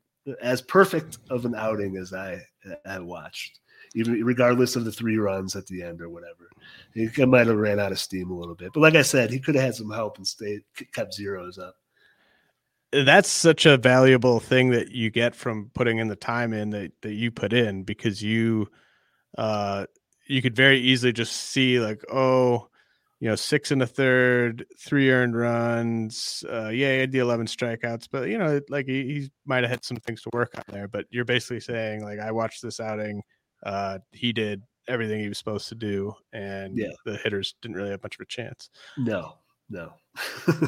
as perfect of an outing as I I watched, even regardless of the three runs at the end or whatever. He might have ran out of steam a little bit, but like I said, he could have had some help and stayed kept zeros up. That's such a valuable thing that you get from putting in the time in that, that you put in because you uh you could very easily just see like, oh, you know, six and a third, three earned runs. Uh, yeah, he had the 11 strikeouts, but you know, like he, he might have had some things to work on there. But you're basically saying, like, I watched this outing. Uh, he did everything he was supposed to do, and Yeah. the hitters didn't really have much of a chance. No, no. *laughs*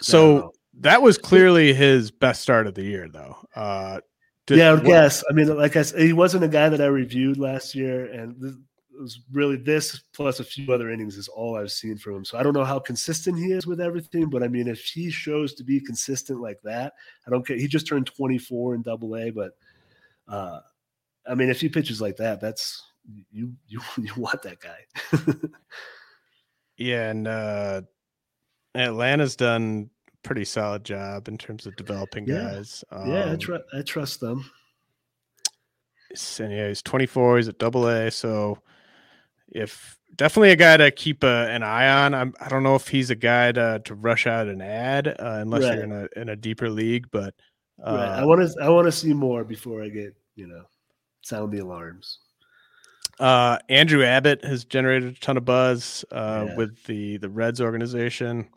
So No. that was clearly his best start of the year, though. Uh, did- yeah, I what- guess. I mean, like I said, he wasn't a guy that I reviewed last year, and th- it was really this plus a few other innings is all I've seen from him. So I don't know how consistent he is with everything, but I mean, if he shows to be consistent like that, I don't care. He just turned 24 in Double A, but uh, I mean, if he pitches like that, that's you you *laughs* you want that guy. *laughs* yeah, and uh, Atlanta's done pretty solid job in terms of developing yeah. guys. Um, yeah, I, tr- I trust them. And yeah, he's 24. He's at Double A, so if definitely a guy to keep a, an eye on. I'm, I don't know if he's a guy to, to rush out an ad uh, unless right. you're in a in a deeper league. But uh, right. I want to I want to see more before I get you know sound the alarms. Uh, Andrew Abbott has generated a ton of buzz uh, yeah. with the the Reds organization.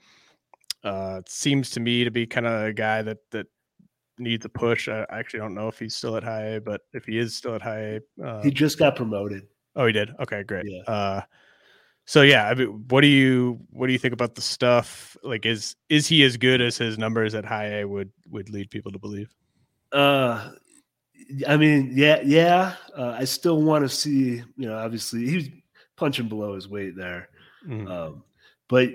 Uh, it seems to me to be kind of a guy that that needs a push. I actually don't know if he's still at high A, but if he is still at high A, uh, he just got promoted. Oh, he did. Okay, great. Yeah. Uh, so yeah, I mean, what do you what do you think about the stuff? Like, is is he as good as his numbers at high A would would lead people to believe? Uh, I mean, yeah, yeah. Uh, I still want to see. You know, obviously he's punching below his weight there, mm-hmm. um, but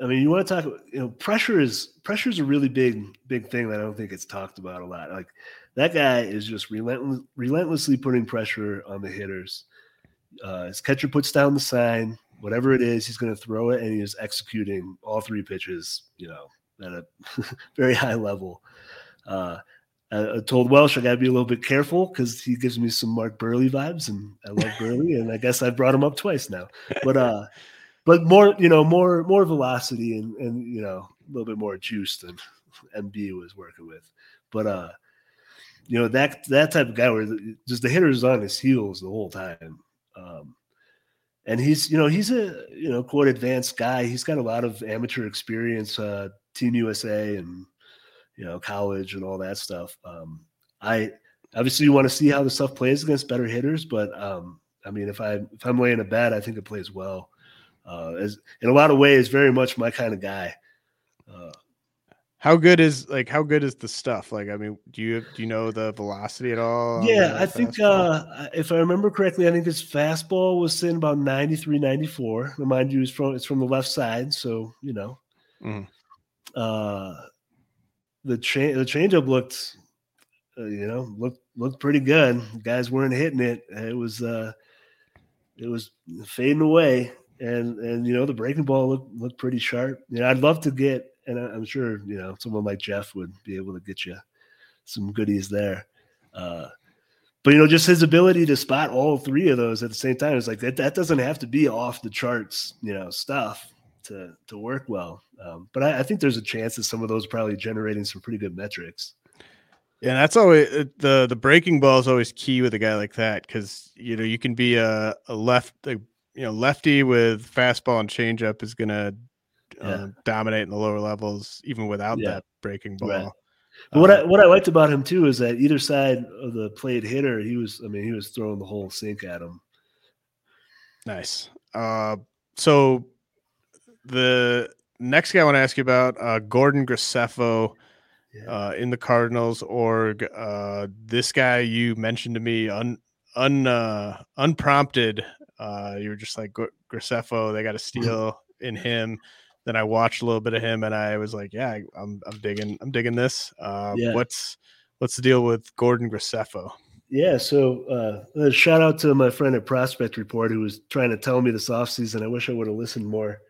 I mean, you want to talk. You know, pressure is pressure is a really big big thing that I don't think it's talked about a lot. Like that guy is just relentless, relentlessly putting pressure on the hitters. Uh, his catcher puts down the sign, whatever it is, he's going to throw it, and he is executing all three pitches. You know, at a *laughs* very high level. Uh, I, told Welsh I got to be a little bit careful because he gives me some Mark Buehrle vibes, and I love Buehrle, and I guess I brought him up twice now. But uh, but more, you know, more more velocity and and you know a little bit more juice than MB was working with. But uh, you know that that type of guy where just the hitter is on his heels the whole time. Um, and he's you know he's a you know quote advanced guy. He's got a lot of amateur experience, uh, Team USA and you know college and all that stuff. Um, I obviously you want to see how the stuff plays against better hitters, but um, I mean if I if I'm laying a bet, I think it plays well. Uh, as in a lot of ways, very much my kind of guy. Uh, how good is like how good is the stuff? Like, I mean, do you do you know the velocity at all? Yeah, I think uh if I remember correctly, I think his fastball was in about 93, 94. Remind you, it's from it's from the left side, so you know. Mm. Uh the change the changeup looked uh, you know, looked looked pretty good. guys weren't hitting it. It was uh it was fading away. And and you know, the breaking ball looked looked pretty sharp. You know, I'd love to get and I'm sure you know someone like Jeff would be able to get you some goodies there. Uh, but you know, just his ability to spot all three of those at the same time is like that. That doesn't have to be off the charts, you know, stuff to to work well. Um, but I, I, think there's a chance that some of those probably generating some pretty good metrics. Yeah, that's always the the breaking ball is always key with a guy like that because you know you can be a, a left a, you know lefty with fastball and changeup is going to yeah. uh, dominate in the lower levels, even without yeah. that breaking ball. Right. But what I what I liked about him too is that either side of the plate hitter, he was I mean he was throwing the whole sink at him. Nice. Uh, so the next guy I want to ask you about, uh, Gordon Graceffo, yeah. uh, in the Cardinals org. Uh, this guy you mentioned to me un, un uh, unprompted. Uh, you were just like Graceffo, they got a steal in him then I watched a little bit of him and I was like, yeah, I'm I'm digging I'm digging this. Uh, yeah. What's what's the deal with Gordon Graceffo? Yeah, so uh, shout out to my friend at Prospect Report who was trying to tell me this offseason. I wish I would have listened more.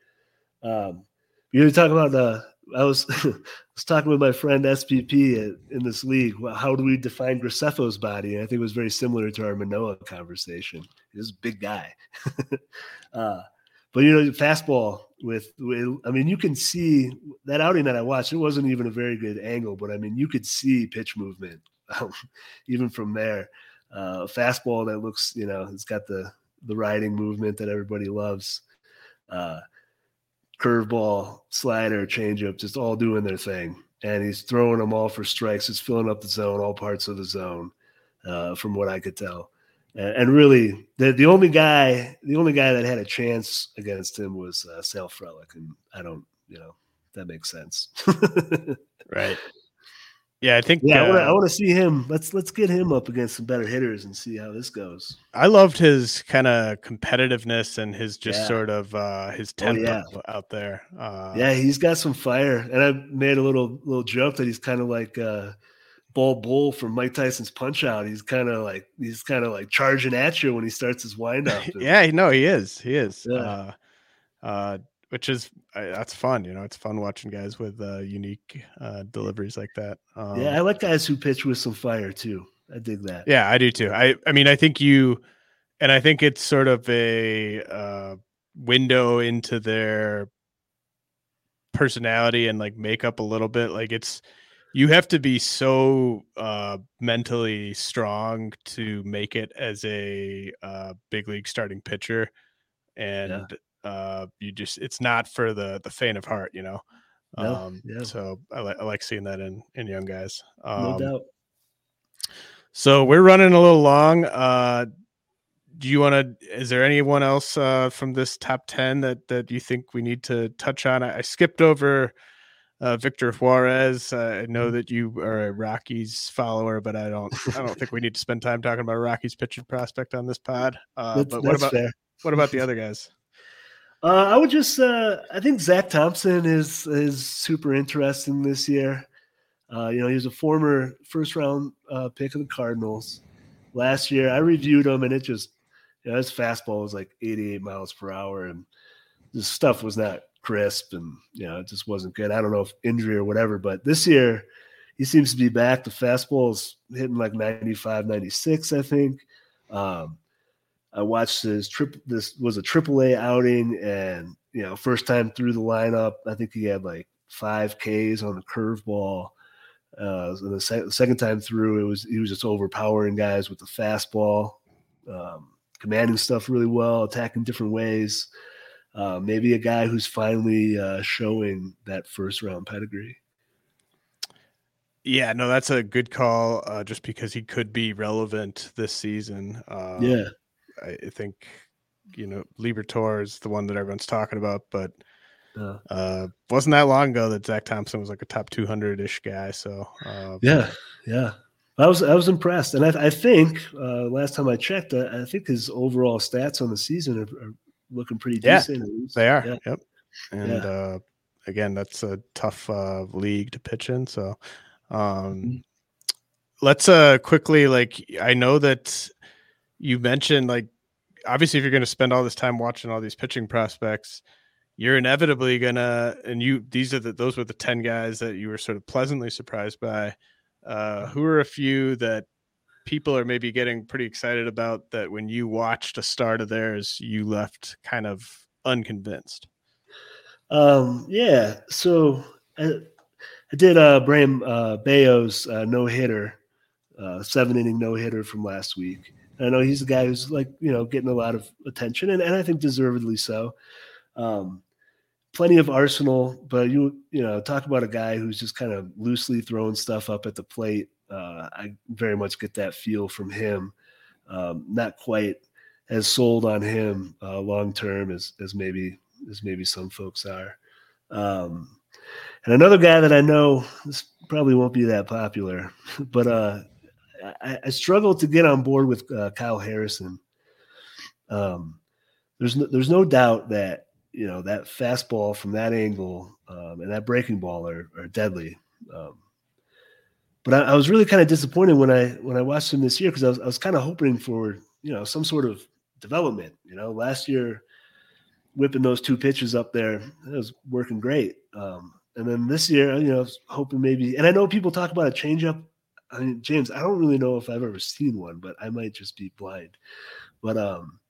Um, you were talking about the. I was *laughs* I was talking with my friend SPP at, in this league. How do we define Graceffo's body? And I think it was very similar to our Manoah conversation. He's a big guy. *laughs* uh, but you know, fastball with, with, I mean, you can see that outing that I watched. It wasn't even a very good angle, but I mean, you could see pitch movement um, *laughs* even from there. Uh, fastball that looks, you know, it's got the the riding movement that everybody loves. Uh, curveball, slider, changeup, just all doing their thing. And he's throwing them all for strikes. It's filling up the zone, all parts of the zone, uh, from what I could tell and really the the only guy the only guy that had a chance against him was uh, Sal Frelick, and I don't you know that makes sense, *laughs* right? Yeah, I think. Yeah, uh, I want to see him. Let's let's get him up against some better hitters and see how this goes. I loved his kind of competitiveness and his just yeah. sort of uh his tempo oh, yeah. out there. Uh, yeah, he's got some fire, and I made a little little joke that he's kind of like. uh Bull Bol from Mike Tyson's Punch Out. He's kind of like he's kind of like charging at you when he starts his windup. *laughs* yeah, no, he is. He is. Yeah. Uh, uh, which is uh, that's fun. You know, it's fun watching guys with uh, unique uh, deliveries like that. Um, yeah, I like guys who pitch with some fire too. I dig that. Yeah, I do too. I I mean, I think you, and I think it's sort of a uh, window into their personality and like makeup a little bit. Like it's you have to be so uh, mentally strong to make it as a uh, big league starting pitcher, and uh, you just it's not for the the faint of heart, you know. No, Um, yeah. So I, li- I like seeing that in in young guys. Um, no doubt. so we're running a little long. Uh, do you want to? Is there anyone else uh, from this top ten that that you think we need to touch on? I, I skipped over uh, Victor Juarez. Uh, I know that you are a Rockies follower, but I don't. I don't think we need to spend time talking about a Rockies pitching prospect on this pod. Uh, but what about fair. what about the *laughs* other guys? Uh, I would just, uh, I think Zack Thompson is is super interesting this year. Uh, you know, he was a former first round uh, pick of the Cardinals last year. I reviewed him, and it just, you know, his fastball was like 88 miles per hour, and the stuff was not crisp, and you know, it just wasn't good. I don't know if injury or whatever, but this year he seems to be back. The fastball is hitting like 95, 96, I think. Um, I watched his trip. This was a triple A outing, and you know, first time through the lineup, I think he had like five Ks on the curveball. Uh, and the, the second time through, it was he was just overpowering guys with the fastball, um, commanding stuff really well, attacking different ways. Uh, maybe a guy who's finally uh, showing that first round pedigree. Yeah, no, that's a good call. Uh, just because he could be relevant this season. Um, yeah, I think you know Liberatore is the one that everyone's talking about, but uh, uh, wasn't that long ago that Zack Thompson was like a top 200 ish guy. So uh, yeah, yeah. I was I was impressed, and I, I think uh, last time I checked, I, I think his overall stats on the season are, are looking pretty decent. least. they are. Yeah. Yep. And Yeah. uh, again, that's a tough uh, league to pitch in. So um, Mhm. let's uh, quickly like I know that you mentioned like obviously if you're going to spend all this time watching all these pitching prospects you're inevitably gonna and you these are the those were the 10 guys that you were sort of pleasantly surprised by uh who are a few that people are maybe getting pretty excited about that when you watched a start of theirs you left kind of unconvinced Um, yeah. So I, I did uh Brayan uh Bello's uh, no hitter, uh seven inning no hitter from last week. I know he's a guy who's like, you know, getting a lot of attention and, and I think deservedly so. Um plenty of arsenal, but you you know, talk about a guy who's just kind of loosely throwing stuff up at the plate. Uh I very much get that feel from him. Um, not quite as sold on him uh, long term as as maybe as maybe some folks are. Um, and another guy that I know this probably won't be that popular, *laughs* but uh, I, I struggle to get on board with uh, Kyle Harrison. Um, there's no, there's no doubt that you know that fastball from that angle um, and that breaking ball are, are deadly. Um, but I, I was really kind of disappointed when I when I watched him this year because I was I was kind of hoping for you know some sort of development. You know, last year whipping those two pitches up there, it was working great. Um, and then this year, you know, hoping maybe, and I know people talk about a changeup. I mean, James, I don't really know if I've ever seen one, but I might just be blind. But um,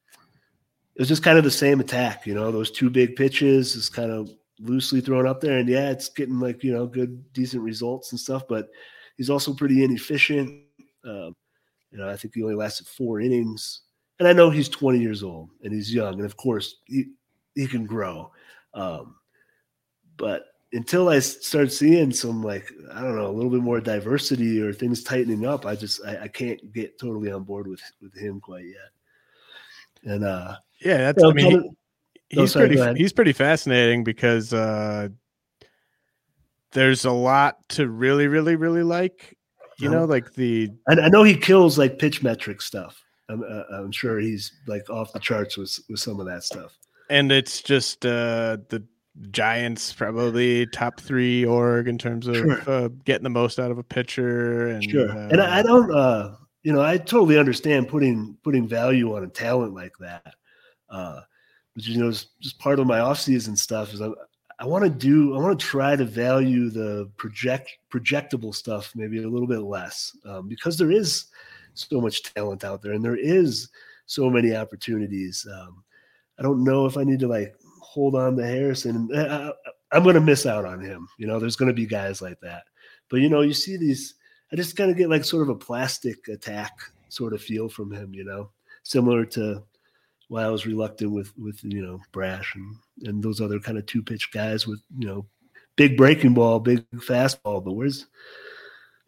it was just kind of the same attack, you know, those two big pitches is kind of loosely thrown up there. And yeah, it's getting like, you know, good, decent results and stuff, but he's also pretty inefficient. Um, you know, I think he only lasted four innings. And I know he's 20 years old and he's young. And of course, he, he can grow. Um, but until I start seeing some like I don't know a little bit more diversity or things tightening up, I just I, I can't get totally on board with with him quite yet. And uh, yeah that's you know, i mean he- of- Oh, he's sorry, pretty he's pretty fascinating because uh there's a lot to really really really like you know like the I, I know he kills like pitch metric stuff. I'm uh, I'm sure he's like off the charts with with some of that stuff. and it's just uh the Giants probably top three org in terms of sure. uh, getting the most out of a pitcher. And, sure, uh, and I, I don't, uh, you know, I totally understand putting putting value on a talent like that. Uh, but you know, just part of my offseason stuff is I, I want to do, I want to try to value the project projectable stuff maybe a little bit less um, because there is so much talent out there and there is so many opportunities. Um, I don't know if I need to like hold on to Harrison. I, am going to miss out on him. You know, there's going to be guys like that. But you know, you see these. I just kind of get like sort of a plastic attack sort of feel from him. You know, similar to why I was reluctant with with you know Brash and and those other kind of two pitch guys with you know big breaking ball, big fastball. But where's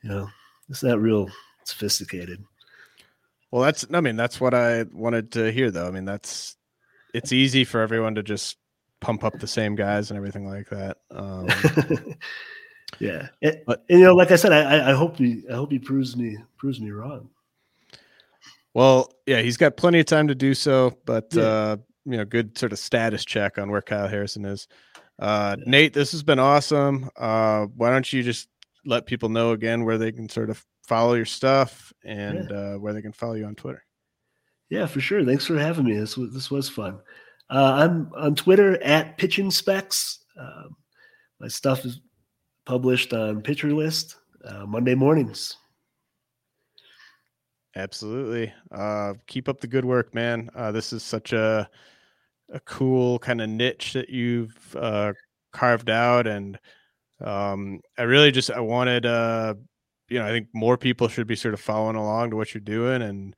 you know it's not real sophisticated. Well, that's I mean that's what I wanted to hear though. I mean that's it's easy for everyone to just pump up the same guys and everything like that. Um, *laughs* yeah, and, but and, you know, like I said, I, I hope he I hope he proves me proves me wrong. Well, yeah, he's got plenty of time to do so, but yeah. uh, you know, good sort of status check on where Kyle Harrison is. Uh, yeah. Nate, this has been awesome. Uh, why don't you just let people know again where they can sort of follow your stuff and yeah. uh, where they can follow you on Twitter? Yeah, for sure. Thanks for having me. This was this was fun. Uh, I'm on Twitter at Pitching Specs. Uh, my stuff is published on Pitcher List uh, Monday mornings. Absolutely. Uh, keep up the good work, man. Uh, this is such a a cool kind of niche that you've uh, carved out, and um, I really just I wanted, uh, you know, I think more people should be sort of following along to what you're doing and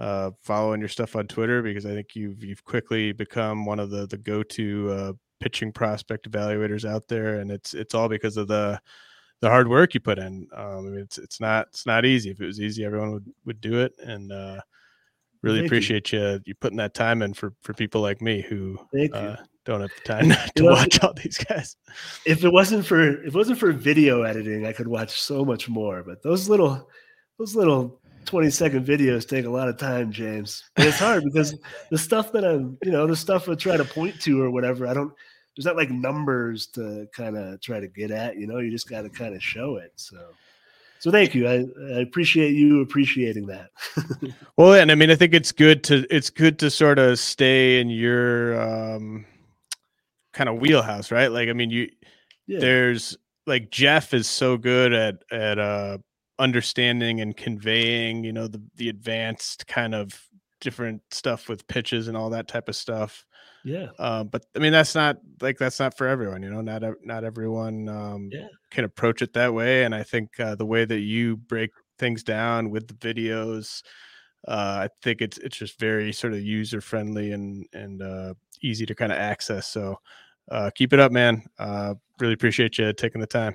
uh, following your stuff on Twitter because I think you've you've quickly become one of the the go to uh, pitching prospect evaluators out there, and it's it's all because of the the hard work you put in. Um, I mean, it's it's not it's not easy. If it was easy, everyone would would do it, and uh, really Thank appreciate you. you. you putting that time in for for people like me who uh, don't have the time *laughs* to watch all these guys. If it wasn't for if it wasn't for video editing, I could watch so much more. But those little those little 20 second videos take a lot of time, James. And it's hard because the stuff that I'm, you know, the stuff I try to point to or whatever, I don't, there's not like numbers to kind of try to get at, you know, you just got to kind of show it. So, so thank you. I, I appreciate you appreciating that. *laughs* well, and I mean, I think it's good to, it's good to sort of stay in your, um, kind of wheelhouse, right? Like, I mean, you, yeah. there's like Jeff is so good at, at, uh, understanding and conveying, you know, the the advanced kind of different stuff with pitches and all that type of stuff. Yeah. Um, but I mean, that's not like that's not for everyone. You know, not not everyone um, yeah. can approach it that way. And I think uh, the way that you break things down with the videos, uh, I think it's it's just very sort of user friendly and and uh, easy to kind of access. So uh, keep it up, man. Uh, really appreciate you taking the time.